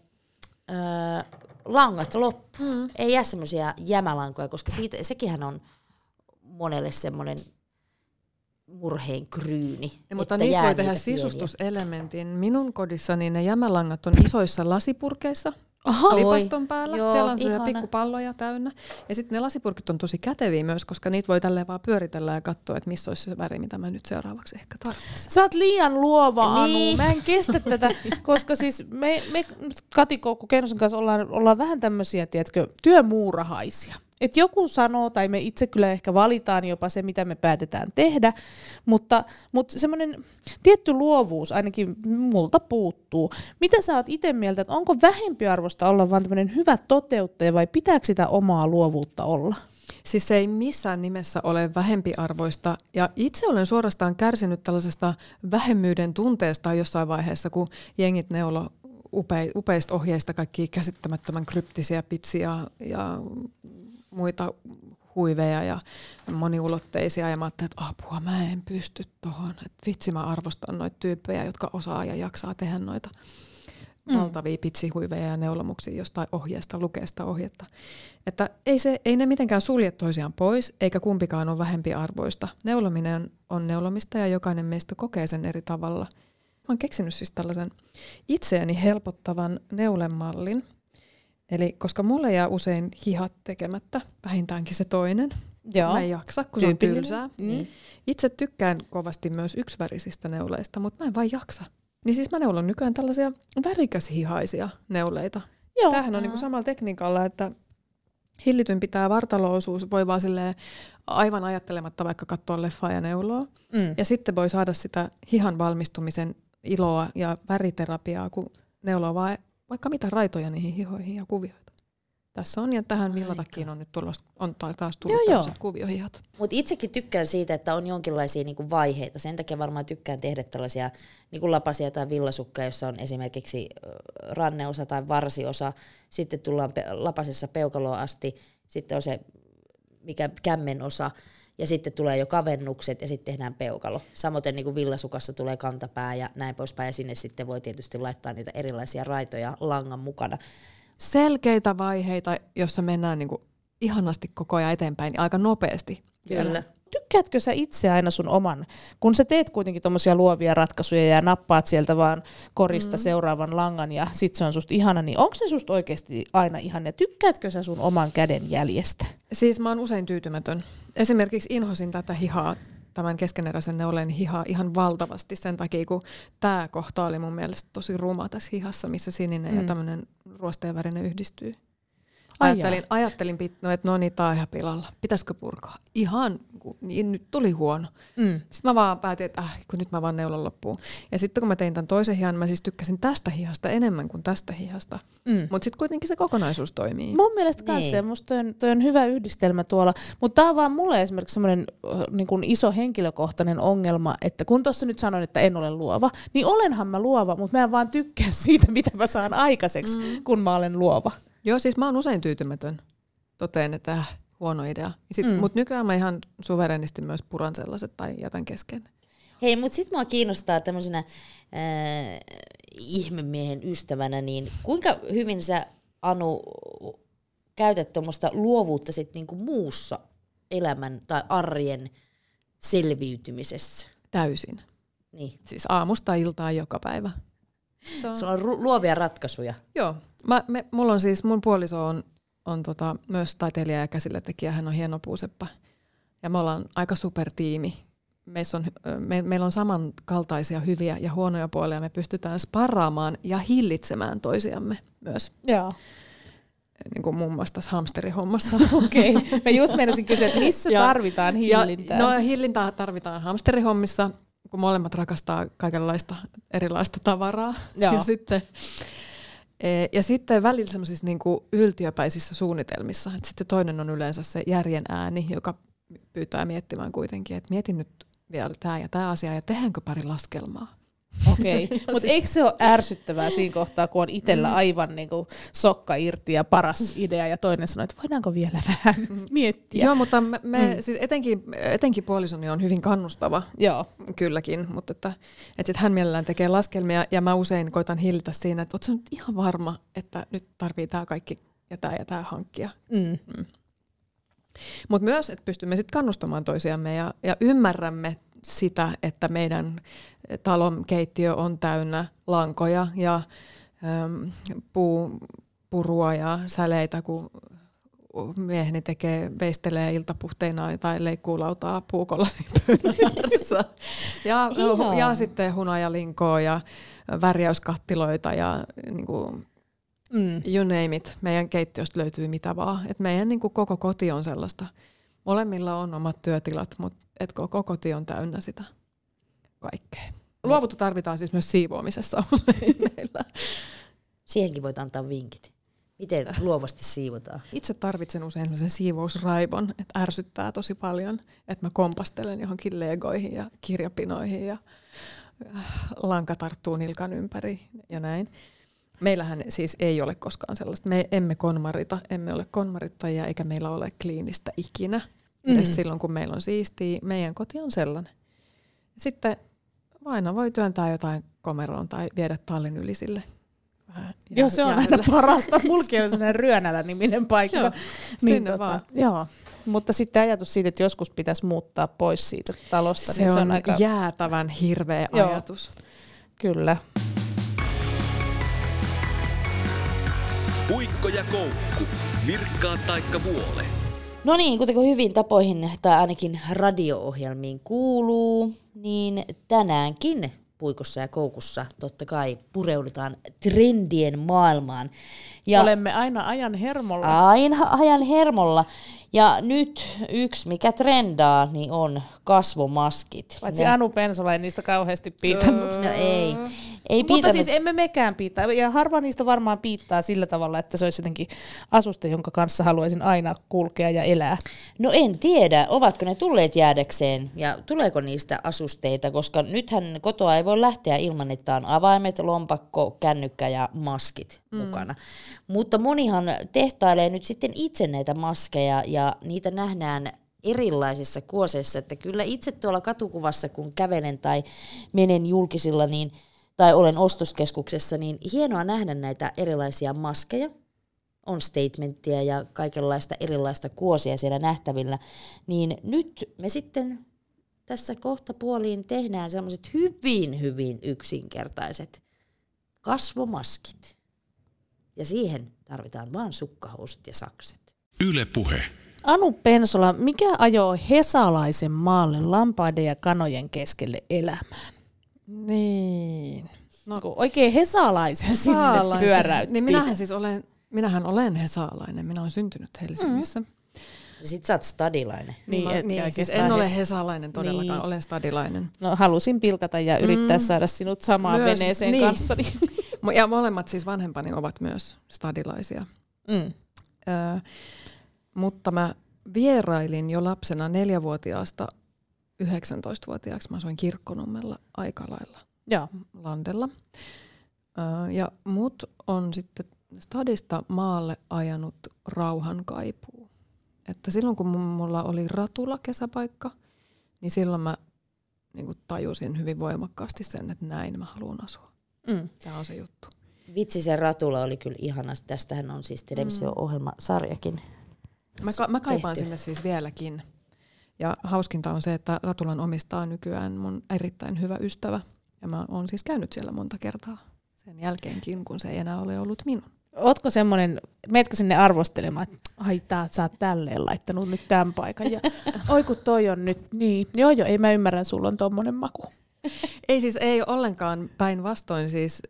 öö, langat loppu. Mm. Ei jää semmoisia jämälankoja, koska siitä, sekinhän on monelle semmoinen murheen kryyni. Ja, mutta että niistä jää voi tehdä sisustuselementin. Minun kodissani ne jämälangat on isoissa lasipurkeissa. Aha, lipaston päällä. Joo, Siellä on ihana. pikkupalloja täynnä. Ja sitten ne lasipurkit on tosi käteviä myös, koska niitä voi tälleen vaan pyöritellä ja katsoa, että missä olisi se väri, mitä mä nyt seuraavaksi ehkä tarvitsen. Sä oot liian luova, Anu. Niin. Mä en kestä tätä, koska siis me, me Kati Koukku Keinosen kanssa ollaan, ollaan vähän tämmöisiä, tiedätkö, työmuurahaisia. Et joku sanoo, tai me itse kyllä ehkä valitaan jopa se, mitä me päätetään tehdä, mutta, mutta semmoinen tietty luovuus ainakin multa puuttuu. Mitä sä oot itse mieltä, että onko vähempiarvosta olla vaan tämmöinen hyvä toteuttaja vai pitääkö sitä omaa luovuutta olla? Siis se ei missään nimessä ole vähempiarvoista. Ja itse olen suorastaan kärsinyt tällaisesta vähemmyyden tunteesta jossain vaiheessa, kun jengit neulo upei, upeista ohjeista kaikki käsittämättömän kryptisiä pitsiä ja muita huiveja ja moniulotteisia. Ja mä ajattelin, että apua, mä en pysty tohon. Että vitsi, mä arvostan noita tyyppejä, jotka osaa ja jaksaa tehdä noita valtavia pitsihuiveja ja neulomuksia jostain ohjeesta, lukeesta ohjetta. Että ei, se, ei ne mitenkään sulje toisiaan pois, eikä kumpikaan ole vähempi arvoista. Neulominen on neulomista ja jokainen meistä kokee sen eri tavalla. Mä oon keksinyt siis tällaisen itseäni helpottavan neulemallin. Eli koska mulle jää usein hihat tekemättä, vähintäänkin se toinen. Joo. Mä en jaksa, kun se on tylsää. Mm. Itse tykkään kovasti myös yksivärisistä neuleista, mutta mä en vaan jaksa. Niin siis mä neulon nykyään tällaisia värikäshihaisia neuleita. Joo. Tämähän on niinku samalla tekniikalla, että hillityn pitää vartaloosuus, voi vaan silleen aivan ajattelematta vaikka katsoa leffaa ja neuloa. Mm. Ja sitten voi saada sitä hihan valmistumisen iloa ja väriterapiaa, kun neuloo vaan vaikka mitä raitoja niihin hihoihin ja kuvioita. Tässä on, ja tähän villatakkiin on nyt tulossa, on taas tullut Joo, joo. tällaiset kuviohihat. Mutta itsekin tykkään siitä, että on jonkinlaisia niinku vaiheita. Sen takia varmaan tykkään tehdä tällaisia niinku lapasia tai villasukkia, jossa on esimerkiksi ranneosa tai varsiosa. Sitten tullaan pe- lapasessa peukaloa asti. Sitten on se mikä kämmen osa. Ja sitten tulee jo kavennukset ja sitten tehdään peukalo. Samoin niin kuin villasukassa tulee kantapää ja näin poispäin. Ja sinne sitten voi tietysti laittaa niitä erilaisia raitoja langan mukana. Selkeitä vaiheita, jossa mennään niinku ihanasti koko ajan eteenpäin ja aika nopeasti. Kyllä. Tykkäätkö sä itse aina sun oman, kun sä teet kuitenkin tommosia luovia ratkaisuja ja nappaat sieltä vaan korista mm. seuraavan langan ja sit se on susta ihana, niin onko se susta oikeasti aina ihana? Ja tykkäätkö sä sun oman käden jäljestä? Siis mä oon usein tyytymätön. Esimerkiksi inhosin tätä hihaa, tämän keskeneräisen neuleen hihaa ihan valtavasti sen takia, kun tämä kohta oli mun mielestä tosi ruma tässä hihassa, missä sininen mm. ja tämmöinen ruosteenvärinen yhdistyy. Ajattelin, ajattelin pit- no, että no niin, tää on ihan pilalla. Pitäisikö purkaa? Ihan, niin nyt tuli huono. Mm. Sitten mä vaan päätin, että äh, kun nyt mä vaan neulan loppuun. Ja sitten kun mä tein tämän toisen hihan, mä siis tykkäsin tästä hihasta enemmän kuin tästä hihasta. Mm. Mutta sitten kuitenkin se kokonaisuus toimii. Mun mielestä Niin. se, musta toi on, toi on hyvä yhdistelmä tuolla, mutta tämä on vaan mulle esimerkiksi semmoinen niin kuin iso henkilökohtainen ongelma, että kun tuossa nyt sanoin, että en ole luova, niin olenhan mä luova, mutta mä en vaan tykkää siitä, mitä mä saan aikaiseksi, mm. kun mä olen luova. Joo, siis mä oon usein tyytymätön. Toteen, että äh, huono idea. Sit, Mm. mm. Mutta nykyään mä ihan suverenisti myös puran sellaiset tai jätän kesken. Hei, mutta sitten mua kiinnostaa tämmöisenä äh, ihmemiehen ystävänä, niin kuinka hyvin sä, Anu, käytät tuommoista luovuutta sit niinku muussa elämän tai arjen selviytymisessä? täysin. Niin. Siis aamusta iltaan joka päivä. Se on, Sulla on ru- luovia ratkaisuja. Joo. Mä, me, mulla on siis, mun puoliso on, on tota, myös taiteilija ja käsilletekijä, hän on hieno puuseppä. Ja me ollaan aika supertiimi. Meissä on, me, meillä on samankaltaisia hyviä ja huonoja puolia. Me pystytään sparraamaan ja hillitsemään toisiamme myös. Joo. Niin kuin muun muassa tässä hamsterihommassa. Okei. Okay. Mä just meinasin kysyä, että missä Ja- tarvitaan hillintää? Ja, no hillintää tarvitaan hamsterihommissa, kun molemmat rakastaa kaikenlaista erilaista tavaraa. Joo. Ja sitten, e, ja sitten välillä semmoisissa niinku yltiöpäisissä suunnitelmissa. Et sitten toinen on yleensä se järjen ääni, joka pyytää miettimään kuitenkin, että mietin nyt vielä tämä ja tämä asia ja tehdäänkö pari laskelmaa. Okei, okay. mutta eikö se ole ärsyttävää siinä kohtaa, kun on itsellä aivan niinku sokka irti ja paras idea ja toinen sanoo, että voidaanko vielä vähän miettiä. Joo, mutta me, me mm. siis etenkin, etenkin puolisoni on hyvin kannustava Joo. kylläkin, mutta että, että sit hän mielellään tekee laskelmia ja mä usein koitan hillitä siinä, että ootko nyt ihan varma, että nyt tarvii tämä kaikki ja tämä ja tämä hankkia. Mm. Mutta myös, että pystymme sitten kannustamaan toisiamme ja, ja ymmärrämme sitä, että meidän talon keittiö on täynnä lankoja ja äm, puu, purua ja säleitä, kun mieheni tekee, veistelee iltapuhteina tai leikkuulautaa puukolla. Ja, Ihanaa. ja sitten hunajalinkoa ja värjäyskattiloita ja niin kuin, Mm. you name it. Meidän keittiöstä löytyy mitä vaan. Et meidän niin kuin koko koti on sellaista. Molemmilla on omat työtilat, mutta et koko koti on täynnä sitä kaikkea. Luovuutta tarvitaan siis myös siivoamisessa usein meillä. Siihenkin voit antaa vinkit. Miten luovasti siivotaan? Itse tarvitsen usein sellaisen siivousraivon, että ärsyttää tosi paljon, että mä kompastelen johonkin legoihin ja kirjapinoihin ja äh, lanka tarttuu nilkan ympäri ja näin. Meillähän siis ei ole koskaan sellaista. Me emme konmarita, emme ole konmarittajia eikä meillä ole kliinistä ikinä. Edes Mm. silloin, kun meillä on siistiä. Meidän koti on sellainen. Sitten aina voi työntää jotain komeroon tai viedä tallin yli sille. Vähän Joo, se on aina parasta. Mulki on sellainen Ryönälä-niminen paikka. Joo, sinne vaan. Joo. Mutta sitten ajatus siitä, että joskus pitäisi muuttaa pois siitä talosta, Se, niin se on, on aika... jäätävän hirveä Joo. ajatus. Kyllä. Puikko ja koukku, virkkaa taikka vuole. No niin, kuten hyvin tapoihin tai ainakin radio-ohjelmiin kuuluu, niin tänäänkin puikossa ja koukussa totta kai pureudutaan trendien maailmaan. Ja Olemme aina ajan hermolla. aina ajan hermolla. Ja nyt yksi, mikä trendaa, niin on kasvomaskit. Paitsi Ne- Anu Pensola ei niistä kauheasti piitannut. No ei. Ei Mutta siis emme mekään piittaa. Ja harva niistä varmaan piittaa sillä tavalla, että se olisi jotenkin asuste, jonka kanssa haluaisin aina kulkea ja elää. No en tiedä, ovatko ne tulleet jäädäkseen ja tuleeko niistä asusteita, koska nythän kotoa ei voi lähteä ilman, että on avaimet, lompakko, kännykkä ja maskit mm. mukana. Mutta monihan tehtailee nyt sitten itse näitä maskeja ja niitä nähdään erilaisissa kuoseissa, että kyllä itse tuolla katukuvassa, kun kävelen tai menen julkisilla, niin tai olen ostoskeskuksessa, niin hienoa nähdä näitä erilaisia maskeja, on statementtia ja kaikenlaista erilaista kuosia siellä nähtävillä, niin nyt me sitten tässä kohta puoliin tehdään semmoiset hyvin, hyvin yksinkertaiset kasvomaskit. Ja siihen tarvitaan vain sukkahousut ja sakset. Yle Puhe. Anu Pensola, mikä ajoo hesalaisen maalle lampaiden ja kanojen keskelle elämään? Niin. No, kun oikein hesalaisen sinne pyöräytti. Niin minähän siis olen, minähän olen hesaalainen. Minä olen syntynyt Helsingissä. Mm. Ja sit sä oot stadilainen. Niin, Mä- etkä niin, siis en ole hes- hesalainen todellakaan, Niin. olen stadilainen. No halusin pilkata ja yrittää Mm. saada sinut samaan Myös- veneeseen niin. kanssani. Mo- Ja molemmat siis vanhempani ovat myös stadilaisia. Mm. Öö, mutta mä vierailin jo lapsena neljävuotiaasta 19-vuotiaaksi. Mä asuin Kirkkonummella aika lailla Joo. landella. Ja mut on sitten stadista maalle ajanut rauhan kaipuu. Että silloin kun mu- mulla oli ratula kesäpaikka, niin silloin mä niin tajusin hyvin voimakkaasti sen, että näin mä haluan asua. Mm. Tämä on se juttu. Vitsi se ratula oli kyllä ihana. Tästähän on siis televisio-ohjelmasarjakin. Mä, ka- mä kaipaan tehty. sinne siis vieläkin. Ja hauskinta on se, että Ratulan omistaa nykyään mun erittäin hyvä ystävä. Ja mä oon siis käynyt siellä monta kertaa sen jälkeenkin, kun se ei enää ole ollut minun. Ootko semmoinen, meetkö sinne arvostelemaan, että ai tää, sä oot tälleen laittanut nyt tämän paikan ja oi kun toi on nyt, niin, joo joo, ei mä ymmärrän, sulla on tommonen maku. Ei siis ei ollenkaan päinvastoin siis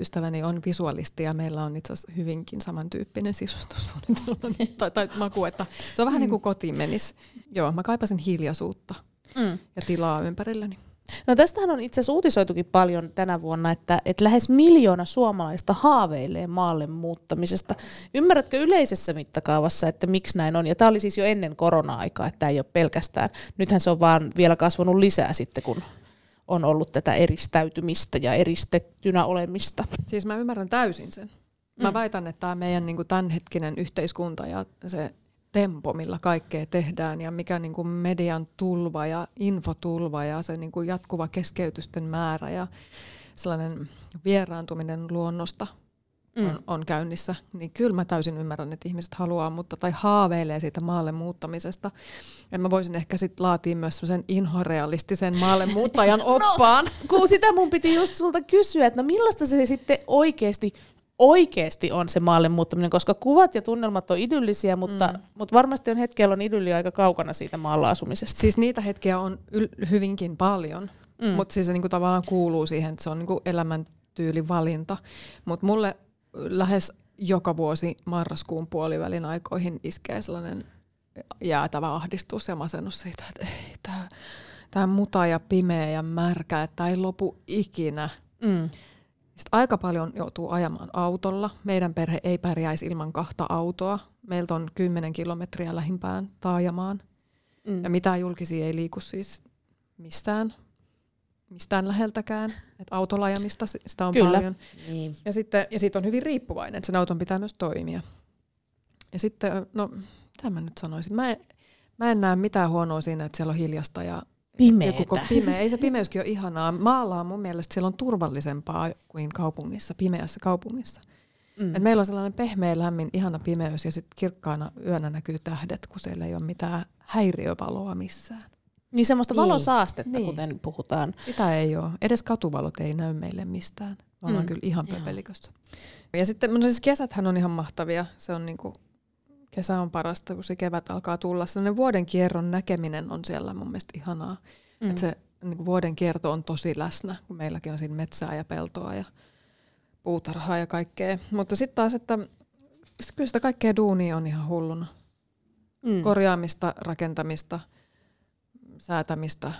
ystäväni on visualisti ja meillä on itse asiassa hyvinkin samantyyppinen sisustussuunnitelma tai, tai maku, että se on vähän mm. niin kuin kotiin menis. Joo, mä kaipasin hiljaisuutta Mm. ja tilaa ympärilläni. No tästähän on itse asiassa uutisoitukin paljon tänä vuonna, että, että lähes miljoona suomalaista haaveilee maalle muuttamisesta. Ymmärrätkö yleisessä mittakaavassa, että miksi näin on? Ja tämä oli siis jo ennen korona-aikaa, että tämä ei ole pelkästään. Nythän se on vaan vielä kasvanut lisää sitten, kun on ollut tätä eristäytymistä ja eristettynä olemista. Siis mä ymmärrän täysin sen. Mä väitän, että tämä meidän niin kuin tämänhetkinen yhteiskunta ja se tempo, millä kaikkea tehdään ja mikä niin kuin median tulva ja infotulva ja se niin kuin jatkuva keskeytysten määrä ja sellainen vieraantuminen luonnosta on, on käynnissä, niin kyllä mä täysin ymmärrän, että ihmiset haluaa, mutta tai haaveilee siitä maalle muuttamisesta. Ja mä voisin ehkä sitten laatia myös sen inhorealistisen maalle muuttajan oppaan. Kun sitä mun piti just sulta kysyä, että no millaista se sitten oikeasti oikeasti on se maalle muuttaminen, koska kuvat ja tunnelmat on idyllisiä, mutta, mm. mutta varmasti on hetkeä, on idylli aika kaukana siitä maalla asumisesta. Siis niitä hetkiä on yl- hyvinkin paljon, mm. mutta siis se niinku tavallaan kuuluu siihen, että se on niinku elämäntyyli valinta. Mutta mulle lähes joka vuosi marraskuun puolivälin aikoihin iskee sellainen jäätävä ahdistus ja masennus siitä, että ei, tämä tää muta ja pimeä ja märkä, että ei lopu ikinä. Mm. Sitten aika paljon joutuu ajamaan autolla. Meidän perhe ei pärjäisi ilman kahta autoa. Meiltä on 10 kilometriä lähimpään taajamaan. Mm. Ja mitään julkisia ei liiku siis mistään, mistään läheltäkään. Et autolla ajamista si- sitä on Kyllä. paljon. Niin. Ja, sitten, ja siitä on hyvin riippuvainen, että sen auton pitää myös toimia. Ja sitten, no, mitä mä nyt sanoisin? Mä en, mä en näe mitään huonoa siinä, että siellä on hiljasta ja Pimeetä. joku pimeä. Ei se pimeyskin ole ihanaa. Maalla on mun mielestä siellä on turvallisempaa kuin kaupungissa, pimeässä kaupungissa. Mm. Et meillä on sellainen pehmeä, lämmin, ihana pimeys ja sitten kirkkaana yönä näkyy tähdet, kun siellä ei ole mitään häiriövaloa missään. Niin semmoista Niin. valosaastetta, Niin. kuten puhutaan. Sitä ei ole. Edes katuvalot ei näy meille mistään. Me ollaan Mm. kyllä ihan pöpelikössä. Ja sitten no siis kesäthän on ihan mahtavia. Se on niinku, kesä on parasta, kun se kevät alkaa tulla. Sellainen vuoden kierron näkeminen on siellä mun mielestä ihanaa. Mm. Että se niinku vuoden kierto on tosi läsnä, kun meilläkin on siinä metsää ja peltoa ja puutarhaa ja kaikkea. Mutta sitten taas, että sit kyllä sitä kaikkea duunia on ihan hulluna. Mm. Korjaamista, rakentamista, säätämistä,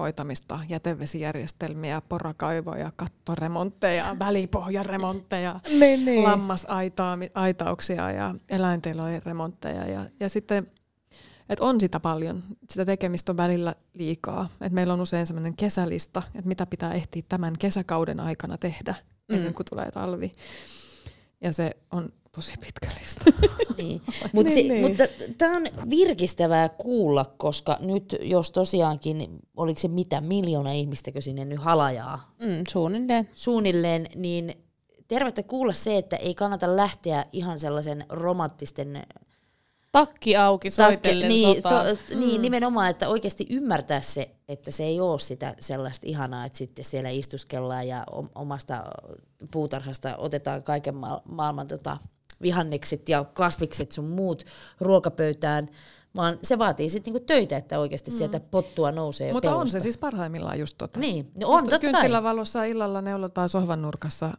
hoitamista, jätevesijärjestelmiä, porakaivoja, kattoremontteja, välipohjaremontteja, niin, niin. lammasaitauksia ja eläintilojen remontteja. Ja, ja sitten, että on sitä paljon, sitä tekemistä on välillä liikaa. Et meillä on usein sellainen kesälista, että mitä pitää ehtiä tämän kesäkauden aikana tehdä, ennen Mm. kuin tulee talvi. Ja se on tosi pitkä lista. Niin. Mut Niin, se, niin. Mutta tämä on virkistävää kuulla, koska nyt jos tosiaankin, oliko se mitä, miljoona ihmistäkö sinne nyt halajaa Mm, suunnilleen. suunnilleen, niin tervettä kuulla se, että ei kannata lähteä ihan sellaisen romanttisten Takki auki soitellen niin, to, niin, nimenomaan, että oikeasti ymmärtää se, että se ei ole sitä sellaista ihanaa, että sitten siellä istuskellaan ja om- omasta puutarhasta otetaan kaiken ma- maailman tota, vihannekset ja kasvikset sun muut ruokapöytään, vaan se vaatii sitten niinku töitä, että oikeasti sieltä pottua nousee Mutta on pellosta. se siis parhaimmillaan just tota. Niin, no on totta kai. kynttilävalossa illalla neulotaan sohvan nurkassa.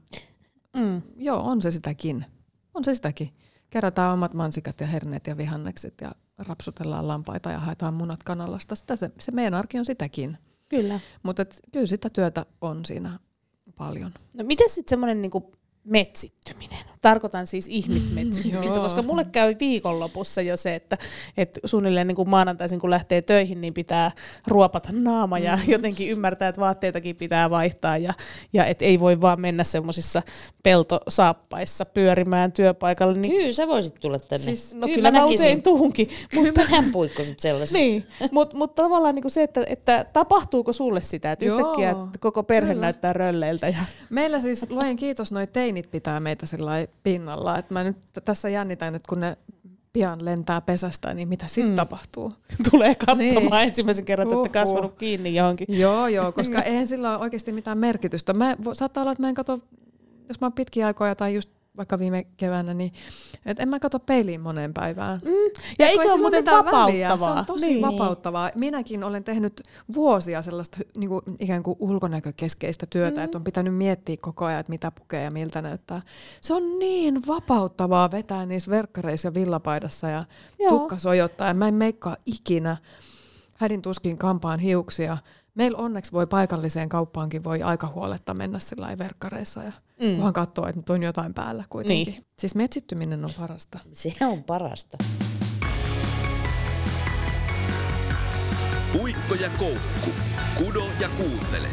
Mm. Joo, on se sitäkin. On se sitäkin. Kerätään omat mansikat ja herneet ja vihannekset ja rapsutellaan lampaita ja haetaan munat kanalasta. Sitä se, se meidän arki on sitäkin. Kyllä. Mutta kyllä sitä työtä on siinä paljon. No miten sitten semmoinen niinku metsittyminen? Tarkoitan siis ihmismetsittymistä, Joo. koska mulle käy viikonlopussa jo se, että, että suunnilleen niin kuin maanantaisin kun lähtee töihin, niin pitää ruopata naama ja jotenkin ymmärtää, että vaatteitakin pitää vaihtaa ja, ja et ei voi vaan mennä semmoisissa peltosaappaissa pyörimään työpaikalle. Niin, Kyllä sä voisit tulla tänne. Siis, no kyllä, mä näkisin. usein tuhunkin. Mutta hän puikko sut sellaisesta. Niin, mutta mut tavallaan niinku se, että, että tapahtuuko sulle sitä, että Joo, yhtäkkiä että koko perhe kyllä. näyttää rölleiltä. Ja, Meillä siis, luojen kiitos, noi teinit pitää meitä sillä pinnalla. Et mä nyt tässä jännitän, että kun ne pian lentää pesästä, niin mitä sitten mm. tapahtuu? Tulee katsomaan Niin. ensimmäisen kerran, että olette Huhhuh. kasvanut kiinni johonkin. Joo, joo, koska eihän sillä ole oikeasti mitään merkitystä. Mä, saattaa olla, että mä en katso, jos mä oon pitkiä aikoja tai just vaikka viime keväänä, niin et en mä katso peiliin moneen päivään. Mm, Ja eikö ole muuten Se vapauttavaa? on tosi Niin. vapauttavaa. Minäkin olen tehnyt vuosia sellaista niin kuin, ikään kuin ulkonäkökeskeistä työtä, mm. että on pitänyt miettiä koko ajan, että mitä pukee ja miltä näyttää. Se on niin vapauttavaa vetää niissä verkkareissa ja villapaidassa ja Joo. tukka sojottaa. Ja mä en meikkaa ikinä hädin tuskin kampaan hiuksia. Meillä onneksi voi paikalliseen kauppaankin voi aika huoletta mennä sillä verkkareissa ja mm. kunhan katsoo, että nyt on jotain päällä kuitenkin. Niin. Siis metsittyminen on parasta. Se on parasta. Puikko ja koukku. Kudo ja kuuntele.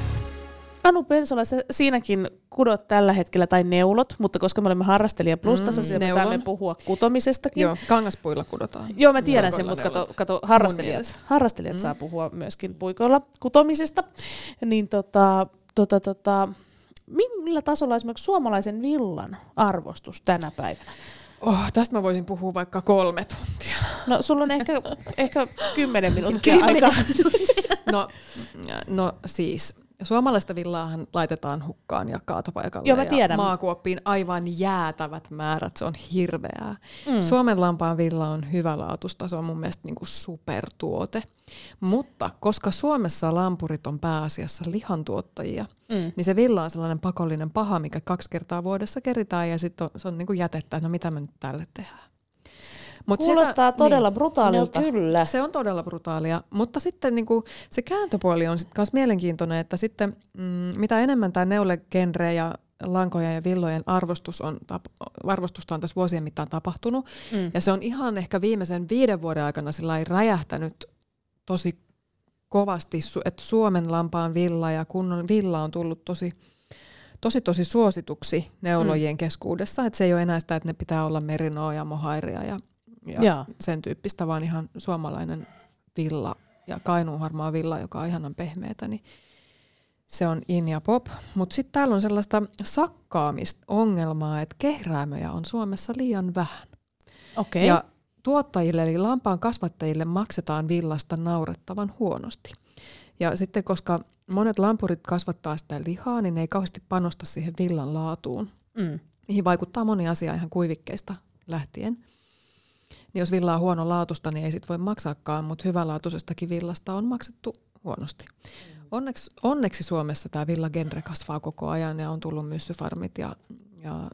Anu Pensola, sä siinäkin kudot tällä hetkellä, tai neulot, mutta koska me olemme harrastelija plustasoisia, mm, me saamme puhua kutomisestakin. Joo, kangaspuilla kudotaan. Joo, mä tiedän sen, mutta kato, kato harrastelijat, harrastelijat mm. saa puhua myöskin puikoilla kutomisesta. Niin tota, tota, tota, millä tasolla esimerkiksi suomalaisen villan arvostus tänä päivänä? Oh, tästä mä voisin puhua vaikka kolme tuntia. No sulla on ehkä, ehkä kymmenen minuuttia aikaa. No, no siis, suomalaista villaahan laitetaan hukkaan ja kaatopaikalle Joo, mä ja tiedän. maakuoppiin aivan jäätävät määrät. Se on hirveää. Mm. Suomen lampaan villa on hyvä laatusta, se on mun mielestä niinku supertuote. Mutta koska Suomessa lampurit on pääasiassa lihantuottajia, mm. niin se villa on sellainen pakollinen paha, mikä kaksi kertaa vuodessa keritään ja sitten se on niinku jätettä, että no mitä me nyt tälle tehdään. Mut Kuulostaa sitä- todella No brutaalilta. kyllä. se on todella brutaalia, mutta sitten niin kuin, se kääntöpuoli on sitten myös mielenkiintoinen, että sitten mm, mitä enemmän tämä neulegenre ja lankojen ja villojen arvostus on, arvostusta on tässä vuosien mittaan tapahtunut. Mm. Ja se on ihan ehkä viimeisen viiden vuoden aikana sillä räjähtänyt tosi kovasti, että Suomen lampaan villa ja kunnon villa on tullut tosi, tosi, tosi suosituksi neulojien mm. keskuudessa. Että se ei ole enää sitä, että ne pitää olla merinoa ja mohairia ja, ja Jaa. sen tyyppistä, vaan ihan suomalainen villa ja kainuun harmaa villa, joka on ihanan pehmeätä, niin se on in ja pop. Mutta sitten täällä on sellaista sakkaamista ongelmaa, että kehräämöjä on Suomessa liian vähän. Okei. Ja tuottajille eli lampaan kasvattajille maksetaan villasta naurettavan huonosti. Ja sitten koska monet lampurit kasvattaa sitä lihaa, niin ne ei kauheasti panosta siihen villan laatuun. Mm. Mihin vaikuttaa moni asia ihan kuivikkeista lähtien. Niin jos villa on huono laatusta, niin ei sit voi maksaakaan, mutta hyvälaatuisestakin villasta on maksettu huonosti. Onneksi, onneksi Suomessa tämä villagenre kasvaa koko ajan ja on tullut myssyfarmit ja, ja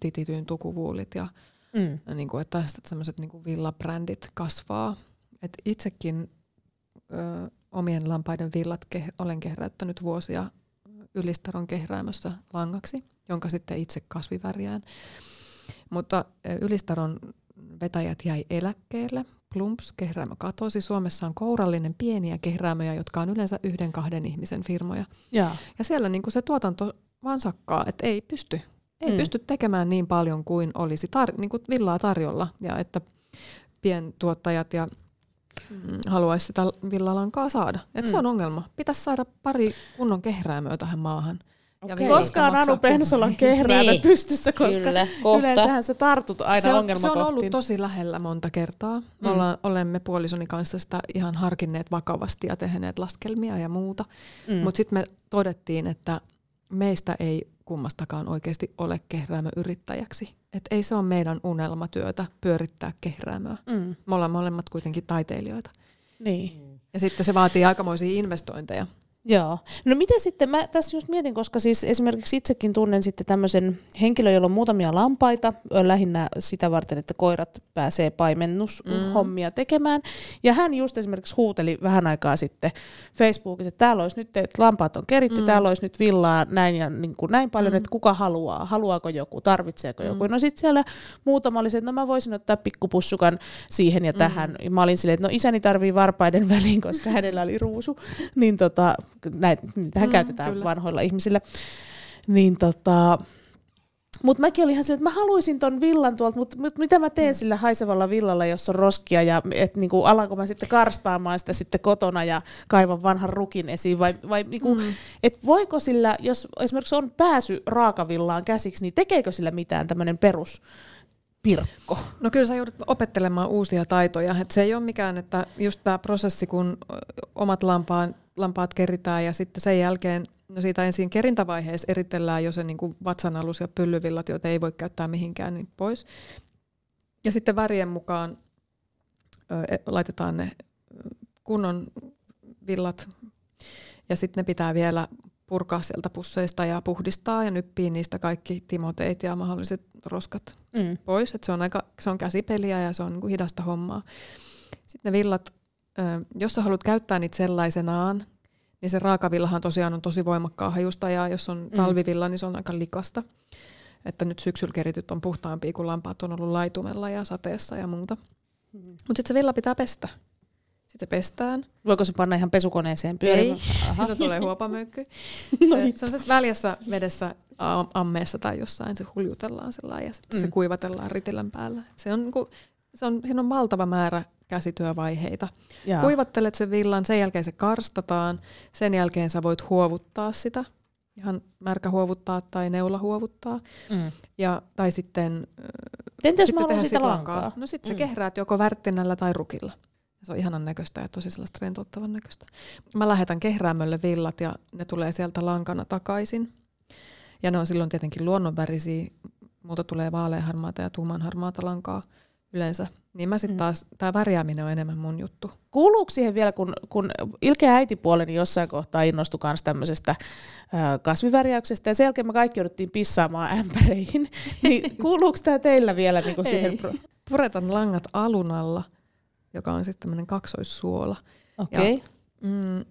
titityyn tukuvuulit ja Mm. ja niin kuin, että tämmöiset niin villabrändit kasvaa. Et itsekin ö, omien lampaiden villat ke- olen kehräyttänyt vuosia Ylistaron kehräämössä langaksi, jonka sitten itse kasvivärjään. Mutta Ylistaron vetäjät jäi eläkkeelle. Plumps kehräämö katosi. Suomessa on kourallinen pieniä kehräämöjä, jotka on yleensä yhden kahden ihmisen firmoja. Jaa. Ja siellä niin kuin se tuotanto vaan sakkaa, että ei pysty. Ei Mm. mm. pysty tekemään niin paljon kuin olisi tar- niin kuin villaa tarjolla. Ja että pientuottajat ja mm, haluaisi sitä villalankaa saada. Et mm. Se on ongelma. Pitäisi saada pari kunnon kehräämöä tähän maahan. Ja Okei. villasta Koska on maksaa Anu Pensolan kehräämä Niin. pystyssä, koska Kyllä, kohta. yleensähän sä tartut aina se on, se on ollut tosi lähellä monta kertaa. Me ollaan, olemme puolisoni kanssa sitä ihan harkinneet vakavasti ja tehneet laskelmia ja muuta. Mm. Mutta sitten me todettiin, että meistä ei kummastakaan oikeasti ole kehräämöyrittäjäksi. Että ei se ole meidän unelmatyötä pyörittää kehräämöä. Mm. Me ollaan molemmat kuitenkin taiteilijoita. Niin. Ja sitten se vaatii aikamoisia investointeja. Joo. No miten sitten, mä tässä just mietin, koska siis esimerkiksi itsekin tunnen sitten tämmöisen henkilön, jolla on muutamia lampaita, lähinnä sitä varten, että koirat pääsee paimennushommia mm. tekemään. Ja hän just esimerkiksi huuteli vähän aikaa sitten Facebookissa, että täällä olisi nyt, että lampaat on keritty, mm. täällä olisi nyt villaa näin ja niin kuin näin paljon, mm. että kuka haluaa, haluaako joku, tarvitseeko mm. joku. No sitten siellä muutama oli se, että no mä voisin ottaa pikkupussukan siihen ja tähän. Ja mä olin silleen, että no isäni tarvii varpaiden väliin, koska hänellä oli ruusu. Niin tota, niitähän mm, käytetään kyllä. vanhoilla ihmisillä. Niin tota, mutta mäkin olin ihan silleen, että mä haluaisin ton villan tuolta, mutta mut mitä mä teen sillä haisevalla villalla, jos on roskia, ja et niinku, alanko mä sitten karstaamaan sitä sitten kotona ja kaivan vanhan rukin esiin, vai, vai niinku, mm. et voiko sillä, jos esimerkiksi on pääsy raakavillaan käsiksi, niin tekeekö sillä mitään tämmöinen perus Pirkko? No kyllä sä joudut opettelemaan uusia taitoja. Et se ei ole mikään, että just tämä prosessi, kun omat lampaan, lampaat keritään ja sitten sen jälkeen, no siitä ensin kerintävaiheessa eritellään jo se niin kuin vatsanalus ja pyllyvillat, joita ei voi käyttää mihinkään, niin pois. Ja sitten värien mukaan ö, e- laitetaan ne kunnon villat ja sitten ne pitää vielä purkaa sieltä pusseista ja puhdistaa ja nyppii niistä kaikki timoteit ja mahdolliset roskat Mm. pois. Et se, on aika, se on käsipeliä ja se on niinku hidasta hommaa. Sitten ne villat, jos sä haluat käyttää niitä sellaisenaan, niin se raakavillahan tosiaan on tosi voimakkaa hajusta ja jos on talvivilla, niin se on aika likasta. Että nyt syksyllä kerityt on puhtaampia, kun lampaat on ollut laitumella ja sateessa ja muuta. Mutta sitten se villa pitää pestä. Sitten se pestään. Voiko se panna ihan pesukoneeseen Ei, pyörimään? siitä tulee huopamöykky. No vittu. Sellaisessa väljässä vedessä ammeessa tai jossain se huljutellaan sellainen ja sitten mm. se Mm. kuivatellaan ritilän päällä. Et Se on, niinku, se on, siinä on valtava määrä käsityövaiheita. Jaa. Kuivattelet sen villan, sen jälkeen se karstataan, sen jälkeen sä voit huovuttaa sitä, ihan märkä huovuttaa tai neula huovuttaa. Mm. Ja, tai sitten, Entäs jos sitten mä haluan tehdä siitä sit lankaa? No sitten sä Mm. kehräät joko värttinällä tai rukilla. Se on ihanan näköistä ja tosi sellaista rentouttavan näköistä. Mä lähetän kehräämölle villat ja ne tulee sieltä lankana takaisin. Ja ne on silloin tietenkin luonnonvärisiä. Muuta tulee vaaleanharmaata ja tummanharmaata lankaa yleensä. Niin mä sitten Mm. taas, tämä värjääminen on enemmän mun juttu. Kuuluuko siihen vielä, kun, kun ilkeä äitipuoleni jossain kohtaa innostui myös tämmöisestä kasvivärjäyksestä, ja sen jälkeen me kaikki jouduttiin pissaamaan ämpäreihin, niin kuuluuko tämä teillä vielä niinku siihen? Ei. Pro- Puretan langat alun alla, joka on sitten tämmöinen kaksoissuola. Okei. Okay. Mm,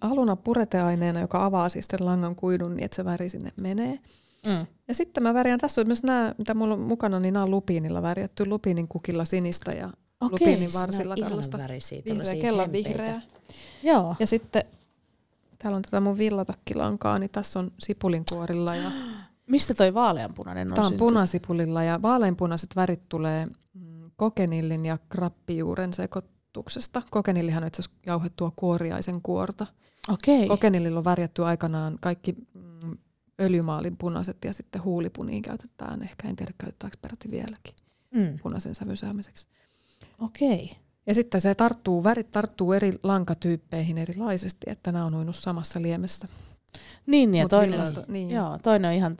aluna pureteaineena, joka avaa siis sen langan kuidun niin, että se väri sinne menee. Mm. Ja sitten mä värjään, tässä on myös nämä, mitä mulla on mukana, niin nämä on lupiinilla värjätty, lupiinin kukilla sinistä ja Okei, lupiinin Siis varsilla tällaista värisiä, vihreä, kellan hempeitä. vihreä. Joo. Ja sitten täällä on tätä mun villatakkilankaa, niin tässä on sipulinkuorilla ja Mistä toi vaaleanpunainen on tämä on syntynyt? punasipulilla ja vaaleanpunaiset värit tulee mm, kokenillin ja krappijuuren sekoituksesta. Kokenillihan on itse asiassa jauhettua kuoriaisen kuorta. Okei. Kokenillilla on värjätty aikanaan kaikki mm, öljymaalin punaiset ja sitten huulipuniin käytetään. Ehkä en tiedä käyttääkö peräti vieläkin Mm. punaisen sävyn saamiseksi. Okei. Ja sitten se tarttuu, värit tarttuu eri lankatyyppeihin erilaisesti, että nämä on uinut samassa liemessä. Niin, niin, ja Mut toinen, villasta- on, niin. joo, toinen on ihan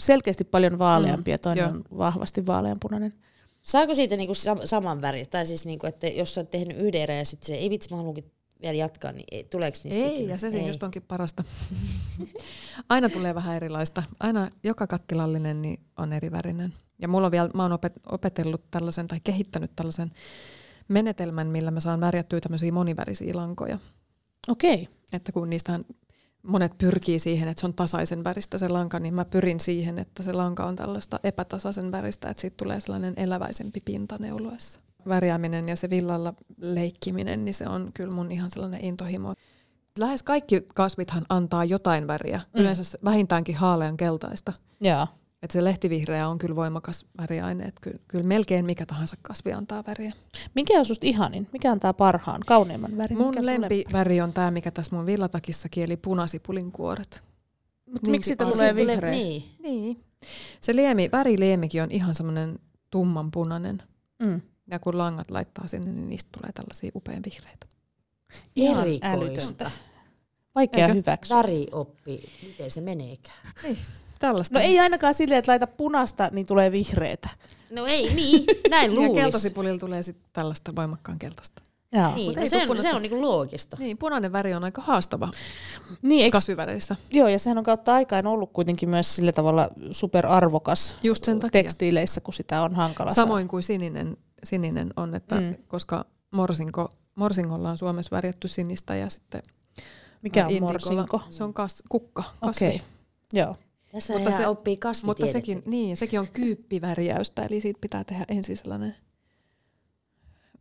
selkeästi paljon vaaleampi ja toinen joo. on vahvasti vaaleanpunainen. Saako siitä niinku sam- saman värin? Tai siis niinku, että jos olet tehnyt yhden erän ja sitten se, ei vitsi, mä haluankin vielä jatkaa, niin ei, tuleeko niistä Ei, ikinä? ja se siinä just onkin parasta. Aina tulee vähän erilaista. Aina joka kattilallinen niin on eri värinen. Ja mulla on vielä, mä oon opet- opetellut tällaisen tai kehittänyt tällaisen menetelmän, millä mä saan värjättyä tämmöisiä monivärisiä lankoja. Okei. Että kun niistähän monet pyrkii siihen, että se on tasaisen väristä se lanka, niin mä pyrin siihen, että se lanka on tällaista epätasaisen väristä, että siitä tulee sellainen eläväisempi pinta neuloessa. Värjääminen ja se villalla leikkiminen, niin se on kyllä mun ihan sellainen intohimo. Lähes kaikki kasvithan antaa jotain väriä, Mm. yleensä vähintäänkin haalean keltaista. Joo. Et se lehtivihreä on kyllä voimakas väriaine, että kyllä, kyllä melkein mikä tahansa kasvi antaa väriä. Mikä on susta ihanin? Mikä antaa parhaan, kauneimman värin? Mun Mikä lempiväri on tämä, mikä tässä mun villatakissakin, eli punasipulin kuoret. Mutta miksi siitä tulee vihreä? Niin. Niin. Se liemi, väriliemikin on ihan semmoinen tummanpunainen. Mm. Ja kun langat laittaa sinne, niin niistä tulee tällaisia upean vihreitä. Erikoista. älytöntä. Vaikea Eikö? hyväksyä. Värioppi, miten se meneekään? Tällaista. No ei ainakaan silleen, että laita punasta, niin tulee vihreätä. No ei niin, näin ja luulisi. keltasipulilla tulee sitten tällaista voimakkaan keltaista. Joo. Niin, no se, on, punaista. se on niinku loogista. Niin, punainen väri on aika haastava Niin, eiks, kasviväreissä. joo, ja sehän on kautta aikaan ollut kuitenkin myös sillä tavalla superarvokas Just sen takia. tekstiileissä, kun sitä on hankala Samoin kuin sininen, sininen on, että Mm. koska morsinko, morsingolla on Suomessa värjätty sinistä ja sitten Mikä on indikolla- morsinko? Se on kas, kukka, kasvi. Okei. Joo. Tässä Mutta mutta se- oppii Mutta kasvitiedettä. sekin, niin, sekin on kyyppivärjäystä, eli siitä pitää tehdä ensin sellainen,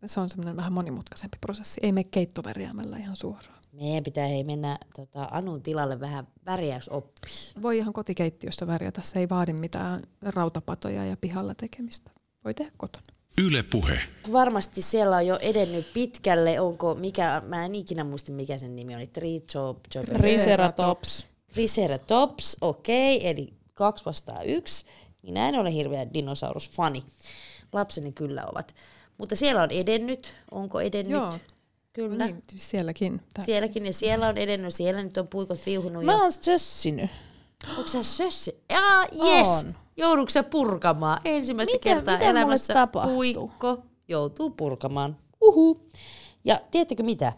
se on semmoinen vähän monimutkaisempi prosessi. Ei mene keittovärjäämällä ihan suoraan. Meidän pitää hei mennä tota, Anun tilalle vähän värjäysoppi. Voi ihan kotikeittiössä värjätä, se ei vaadi mitään rautapatoja ja pihalla tekemistä. Voi tehdä kotona. Yle Puhe. Varmasti siellä on jo edennyt pitkälle. Onko, mikä, mä en ikinä muista mikä sen nimi oli. Trichop, Triceratops. Triceratops, okei, eli kaksi vastaa yksi. Minä en ole hirveä dinosaurusfani. Lapseni kyllä ovat. Mutta siellä on edennyt. Onko edennyt? Joo. Kyllä. Niin, sielläkin. Sielläkin ja siellä on edennyt. Siellä nyt on puikot viuhunut. Mä oon sössinyt. Onko sä sössi? Jaa, yes. On. Joudutko sä purkamaan? Ensimmäistä Mitä- kertaa mulle elämässä tapahtuu? puikko joutuu purkamaan. Uhu. Ja tiedättekö mitä?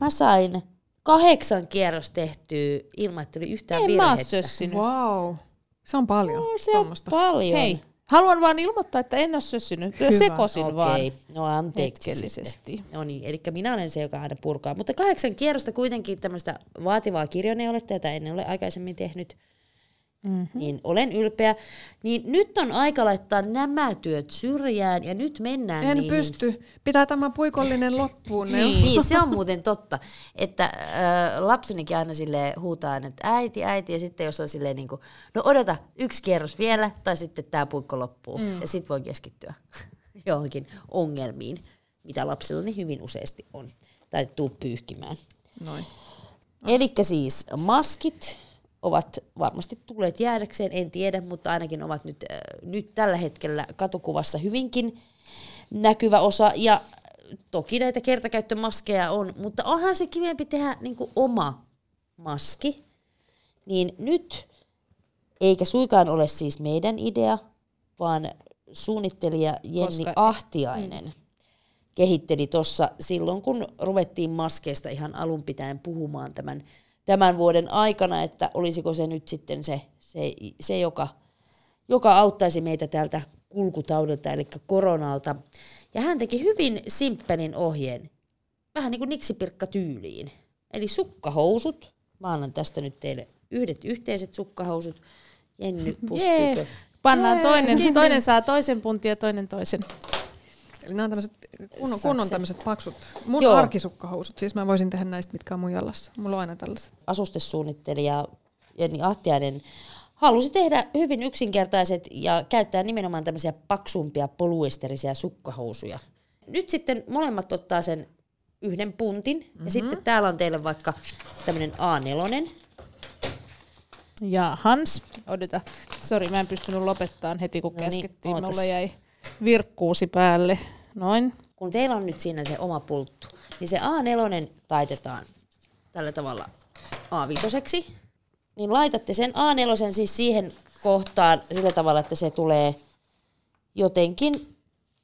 Mä sain kahdeksan kierros tehtyä ilman, että oli yhtään En mä oon virhettä. sössinyt. Wow. Se on paljon. No, se on tommosta. paljon. Hei, haluan vaan ilmoittaa, että en ole sössinyt. Sekosin vaan. Okei, no anteeksi Hetkellisesti. No niin, eli minä olen se, joka aina purkaa. Mutta kahdeksan kierrosta kuitenkin tämmöistä vaativaa kirjoneoletta, jota en ole aikaisemmin tehnyt, mm-hmm. niin olen ylpeä. Niin nyt on aika laittaa nämä työt syrjään ja nyt mennään En niihin. pysty. Pitää tämä puikollinen loppuun. Niin. Niin, se on muuten totta. Että äh, lapsenikin aina sille huutaa että äiti, äiti, ja sitten jos on silleen niin kuin, no odota, yksi kierros vielä, tai sitten tämä puikko loppuu, mm. ja sitten voi keskittyä johonkin ongelmiin, mitä lapsillani hyvin useasti on, tai tuu pyyhkimään. Noin. Eli siis maskit ovat varmasti tulleet jäädäkseen, en tiedä, mutta ainakin ovat nyt, äh, nyt tällä hetkellä katukuvassa hyvinkin näkyvä osa. Ja toki näitä kertakäyttömaskeja on, mutta onhan se kivempi tehdä niin oma maski. Niin nyt, eikä suikaan ole siis meidän idea, vaan suunnittelija Jenni Koska- Ahtiainen kehitteli tuossa silloin, kun ruvettiin maskeista ihan alun pitäen puhumaan tämän, tämän vuoden aikana, että olisiko se nyt sitten se, se, se joka, joka auttaisi meitä tältä kulkutaudelta, eli koronalta. Ja hän teki hyvin simppelin ohjeen, vähän niin kuin niksipirkka tyyliin. Eli sukkahousut, mä annan tästä nyt teille yhdet yhteiset sukkahousut. Jenny, pystyykö? Pannaan Jee, toinen, toinen saa toisen puntin ja toinen toisen. Eli nämä on tämmöiset kunnon, kunnon tämmöiset paksut. Mun Joo. arkisukkahousut. Siis mä voisin tehdä näistä, mitkä on mun jalassa. Mulla on aina tällaiset. asustesuunnittelija Jenni Ahtiainen halusi tehdä hyvin yksinkertaiset ja käyttää nimenomaan tämmöisiä paksumpia poluesterisiä sukkahousuja. Nyt sitten molemmat ottaa sen yhden puntin mm-hmm. ja sitten täällä on teille vaikka tämmöinen A4. Ja Hans, odota, sori mä en pystynyt lopettaa heti kun No niin, käskettiin, ootas. mulle jäi virkkuusi päälle. Noin. Kun teillä on nyt siinä se oma pulttu, niin se A4 taitetaan tällä tavalla A5. Niin laitatte sen A4 siis siihen kohtaan sillä tavalla, että se tulee jotenkin,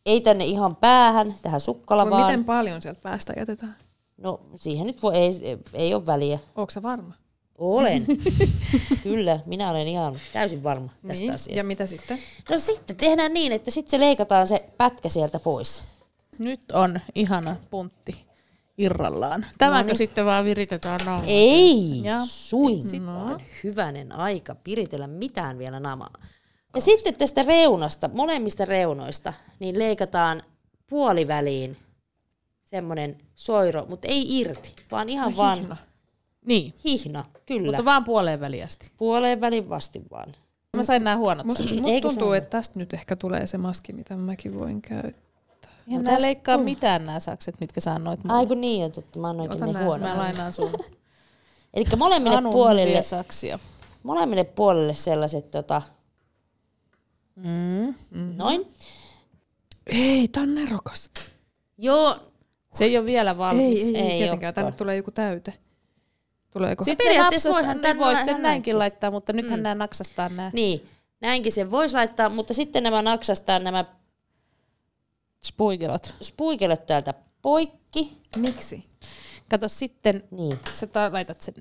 ei tänne ihan päähän, tähän sukkala Vai vaan. miten paljon sieltä päästä jätetään? No siihen nyt voi, ei, ei ole väliä. Onko sä varma? Olen. Kyllä, minä olen ihan täysin varma tästä niin. asiasta. Ja mitä sitten? No sitten tehdään niin, että sitten se leikataan se pätkä sieltä pois. Nyt on ihana puntti irrallaan. Tämänkö Noniin. sitten vaan viritetään naulaan? Ei Ja suinkaan hyvänen aika piritellä mitään vielä namaa. Ja sitten tästä reunasta, molemmista reunoista, niin leikataan puoliväliin semmoinen soiro, mutta ei irti, vaan ihan vaan hihna. Niin, hihna, kyllä. mutta vaan puoleen väliin asti. Puoleen välin vasti vaan. Mä sain nämä huonot Musta, Eikö tuntuu, että tästä nyt ehkä tulee se maski, mitä mäkin voin käyttää. Eihän No nää tästä leikkaa tuu. mitään nämä sakset, mitkä sä annoit mulle. Ai kun niin on totta, mä annoinkin Ota ne nää, huonot. Mä lainaan sun Eli molemmille Anun puolille, saksia. molemmille puolille sellaiset tota, Mm. noin. Ei, tää on nerokas. Joo, Se ei ole vielä valmis. Ei, ei, ei, Ei tietenkään. Tänne tulee joku täyte. Tuleeko? Sitten periaatteessa voihan ne tänne vois olla sen näinkin näinkin. laittaa, mutta nythän mm. nämä naksastaa nämä niin. Näinkin sen voisi laittaa, mutta sitten nämä naksastaa nämä spuigelot. spuikelot täältä poikki. Miksi? Kato sitten, Niin. sä ta- laitat sen,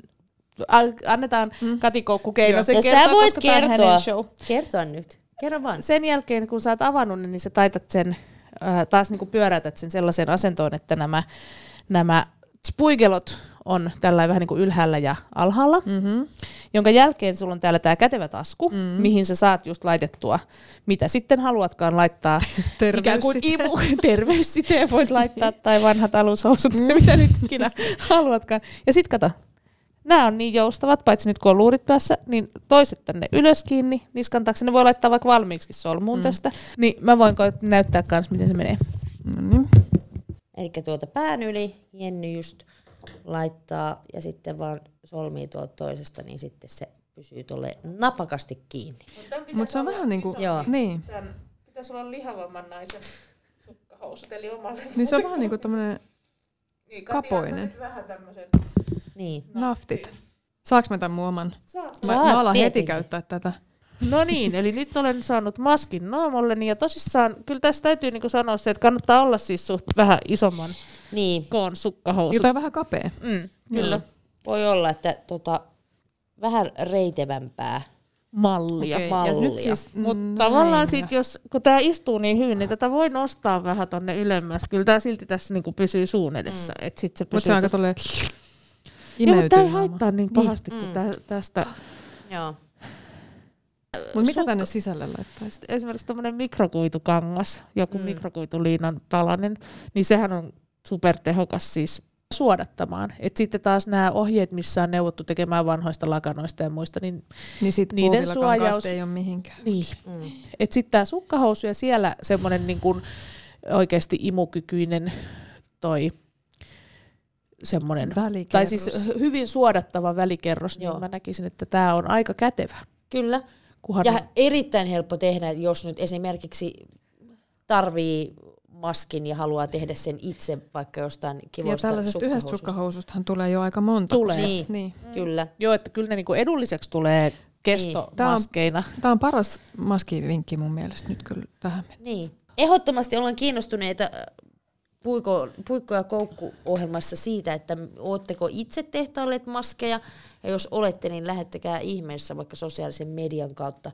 annetaan mm. Kati Koukku keino sen Ja kertoa, sä voit koska tää on kertoa. hänen show. Kertoa nyt. Kerro vaan. Sen jälkeen, kun sä oot avannut ne, niin sä taitat sen, äh, taas niinku pyöräytät sen sellaiseen asentoon, että nämä, nämä spuigelot on tällä vähän niin kuin ylhäällä ja alhaalla, mm-hmm. jonka jälkeen sulla on täällä tämä kätevä tasku, mm-hmm. mihin sä saat just laitettua, mitä sitten haluatkaan laittaa. ikään kuin imu, terveyssiteen voit laittaa, tai vanhat alushousut, mm. mitä nyt ikinä haluatkaan. Ja sit kato, nämä on niin joustavat, paitsi nyt kun on luurit päässä, niin toiset tänne ylös kiinni, niskan taakse. Ne voi laittaa vaikka valmiiksi solmuun mm. tästä. Niin mä voin näyttää kans, miten se menee. No niin. Eli tuolta pään yli Jenny just laittaa ja sitten vaan solmii tuolta toisesta, niin sitten se pysyy tuolle napakasti kiinni. Mutta se on vähän niin kuin, Joo. niin, Tämän pitäisi olla lihavamman naisen sukkahousut, eli omalle. niin se on vähän niin kuin tämmöinen Niin, kapoinen. vähän tämmöisen. Niin. naftit. Saaks mä tämän mun oman? Saat. Mä, mä alan heti käyttää tätä. No niin, eli nyt olen saanut maskin naamolleni ja tosissaan kyllä tässä täytyy niinku sanoa se, että kannattaa olla siis suht vähän isomman Niin. koon sukkahousut. Jotain vähän kapea. Mm, kyllä. Niin. Voi olla, että tota, vähän reitevämpää Mallia. Okei, mallia. Ja nyt siis, Mutta näin, tavallaan ja- sit, jos, kun tämä istuu niin hyvin, niin tätä voi nostaa vähän tonne ylemmäs. Kyllä tämä silti tässä niinku pysyy suun edessä. Mm. Et sit se Mutta pysyy se on aika tolleen Joo, mutta tämä ei haittaa niin pahasti kuin tä, tästä. Joo. Mutta mitä tänne sisälle laittaisi? Esimerkiksi tämmöinen mikrokuitukangas, joku Mm. mikrokuituliinan palanen, niin sehän on supertehokas siis suodattamaan. Et sitten taas nämä ohjeet, missä on neuvottu tekemään vanhoista lakanoista ja muista, niin, Niin sit Niiden suojaus- ei ole mihinkään. niin. Mm. Et sitten tämä sukkahousu ja siellä semmoinen niin kuin oikeasti imukykyinen toi semmoinen, Välikerros. tai siis hyvin suodattava välikerros, Joo. niin mä näkisin, että tämä on aika kätevä. Kyllä. Kunhan Ja erittäin helppo tehdä, jos nyt esimerkiksi tarvii maskin ja haluaa tehdä sen itse vaikka jostain Ja kivoista tällaisesta yhdestä sukkahoususta. sukkahousustahan tulee jo aika monta. Tulee. Niin, Niin. kyllä. Joo, että kyllä ne niinku edulliseksi tulee kestomaskeina. Tämä on paras maskivinkki mun mielestä nyt kyllä tähän mennessä. Niin. Ehdottomasti ollaan kiinnostuneita puiko, puikko- ja koukku-ohjelmassa siitä, että ootteko itse tehtailleet maskeja, ja jos olette, niin lähettäkää ihmeessä vaikka sosiaalisen median kautta.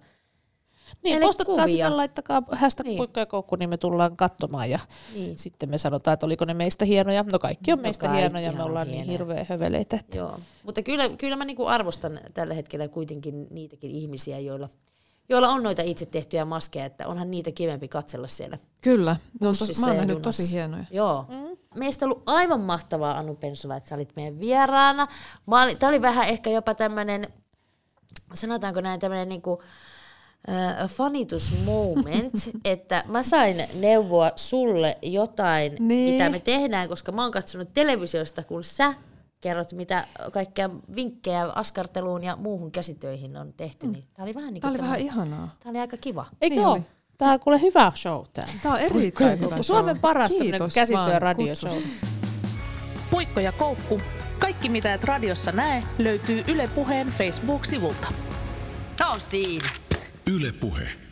Niin, Meille postatkaa kuvia. sinne, laittakaa hashtag Niin. niin. ja koukku, niin me tullaan katsomaan ja Niin. sitten me sanotaan, että oliko ne meistä hienoja. No kaikki on No meistä hienoja, me ollaan niin hienoja. hirveän höveleitä. Että. Joo. Mutta kyllä, kyllä mä niinku arvostan tällä hetkellä kuitenkin niitäkin ihmisiä, joilla, joilla on noita itse tehtyjä maskeja, että onhan niitä kivempi katsella siellä Kyllä. Ne on tos, mä oon nähnyt tosi hienoja. Joo. Mm. Meistä on ollut aivan mahtavaa, Anu Pensula, että sä olit meidän vieraana. Mä olin, tää oli vähän ehkä jopa tämmönen, sanotaanko näin, tämmönen niinku, äh, fanitusmoment, että mä sain neuvoa sulle jotain, Niin. mitä me tehdään, koska mä oon katsonut televisiosta, kun sä kerrot, mitä kaikkea vinkkejä askarteluun ja muuhun käsitöihin on tehty. Niin tää oli vähän niin Tämä oli vähän ihanaa. Tää oli aika kiva. Eikö Niin oli. Tämä on kuule hyvä show tää. Tämä on erittäin hyvä Suomen paras tämmönen Kiitos käsityö- vaan radioshow. Puikko ja koukku. Kaikki mitä et radiossa näe löytyy Yle Puheen Facebook-sivulta. Tää on siinä. Yle Puhe.